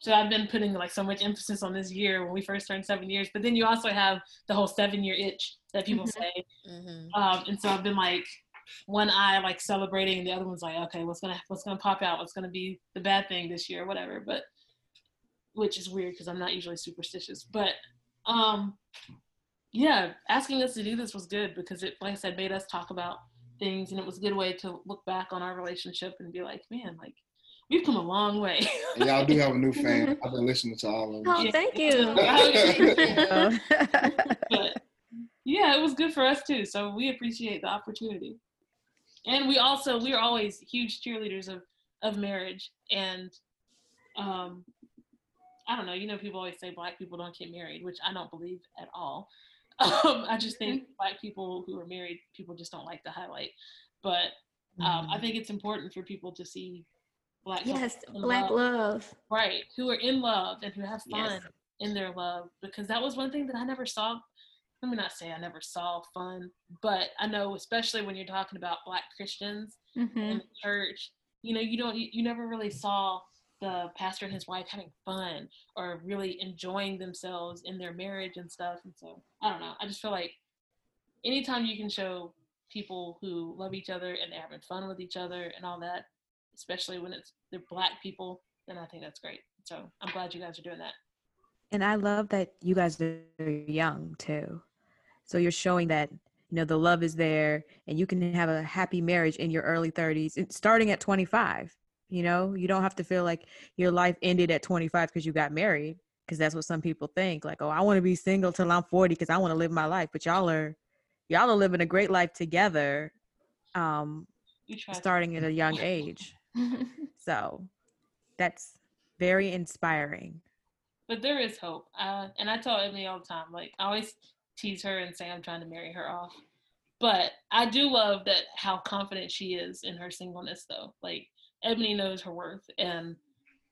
so I've been putting like so much emphasis on this year when we first turned seven years. But then you also have the whole seven year itch that people Mhm. say, Mhm. um, and so I've been like one eye like celebrating, and the other one's like, okay, what's gonna what's gonna pop out? What's gonna be the bad thing this year, whatever. But which is weird because I'm not usually superstitious. But um, yeah, asking us to do this was good because it, like I said, made us talk about things, and it was a good way to look back on our relationship and be like, man, like we've come a long way. And y'all do have a new fan. I've been listening to all of them. Oh, Yeah. thank you. But yeah, it was good for us too. So we appreciate the opportunity. And we also we're always huge cheerleaders of of marriage and um I don't know, you know people always say black people don't get married, which I don't believe at all. Um, I just think black people who are married, people just don't like to highlight. But um, I think it's important for people to see black Yes, black love love. right who are in love and who have fun Yes. in their love because that was one thing that i never saw let me not say i never saw fun but i know especially when you're talking about black christians hmm in the church you know you don't you, you never really saw the pastor and his wife having fun or really enjoying themselves in their marriage and stuff and so i don't know i just feel like anytime you can show people who love each other and they're having fun with each other and all that especially when it's they're black people then i think that's great so i'm glad you guys are doing that And I love that you guys are young too. So you're showing that you know the love is there and you can have a happy marriage in your early 30s and starting at 25. You know, you don't have to feel like your life ended at 25 because you got married because that's what some people think like, "Oh, I want to be single till I'm 40 because I want to live my life." But y'all are y'all are living a great life together um starting at a young age. So that's very inspiring. but there is hope. Uh, and i tell emily all the time like i always tease her and say i'm trying to marry her off. But i do love that how confident she is in her singleness though. Like ebony knows her worth and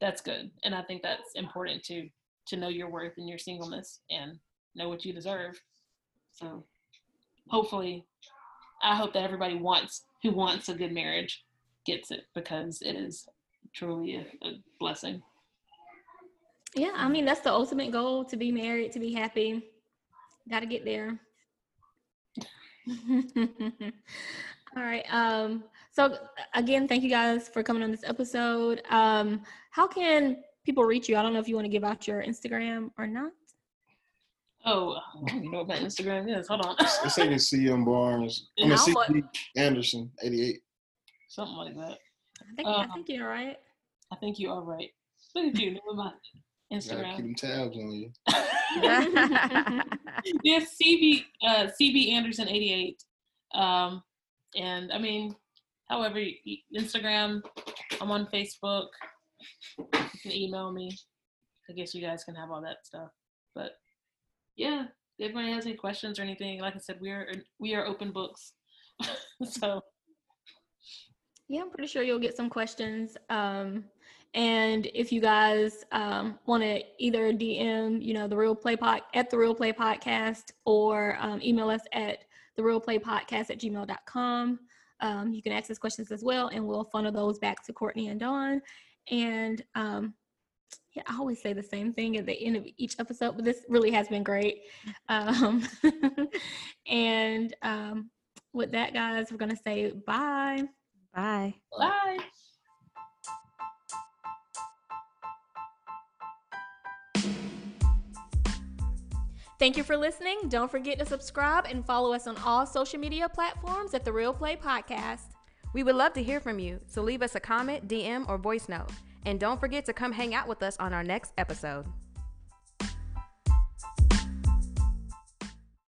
that's good. And i think that's important to to know your worth and your singleness and know what you deserve. So hopefully i hope that everybody wants who wants a good marriage gets it because it is truly a, a blessing yeah, I mean that's the ultimate goal to be married, to be happy. Got to get there. All right. Um so again, thank you guys for coming on this episode. Um how can people reach you? I don't know if you want to give out your Instagram or not. Oh, you know what my Instagram is? Hold on. It's saying CM Barnes. I mean, How mu- CB Anderson, 88. Something like that. I think I Uh, think you're right. I think you are right. Look at you, knowing my Gotta keep them tabs on you. yes, CB uh, CB Anderson eighty eight. Um, and I mean, however, you- you- Instagram. I'm on Facebook. You can email me. I guess you guys can have all that stuff. But yeah, if anybody has any questions or anything, like I said, we are we are open books. so Yeah, I'm pretty sure you'll get some questions. Um, and if you guys um, want to either DM, you know, the Real Play Pod at the Real Play Podcast or um, email us at the Real Play Podcast at gmail.com. Um, you can ask us questions as well, and we'll funnel those back to Courteney and Don. And um, yeah, I always say the same thing at the end of each episode, but this really has been great. Um, and um, with that, guys, we're going to say bye. Bye. bye. Thank you for listening. Don't forget to subscribe and follow us on all social media platforms at The Real Play Podcast. We would love to hear from you, so leave us a comment, DM, or voice note. And don't forget to come hang out with us on our next episode.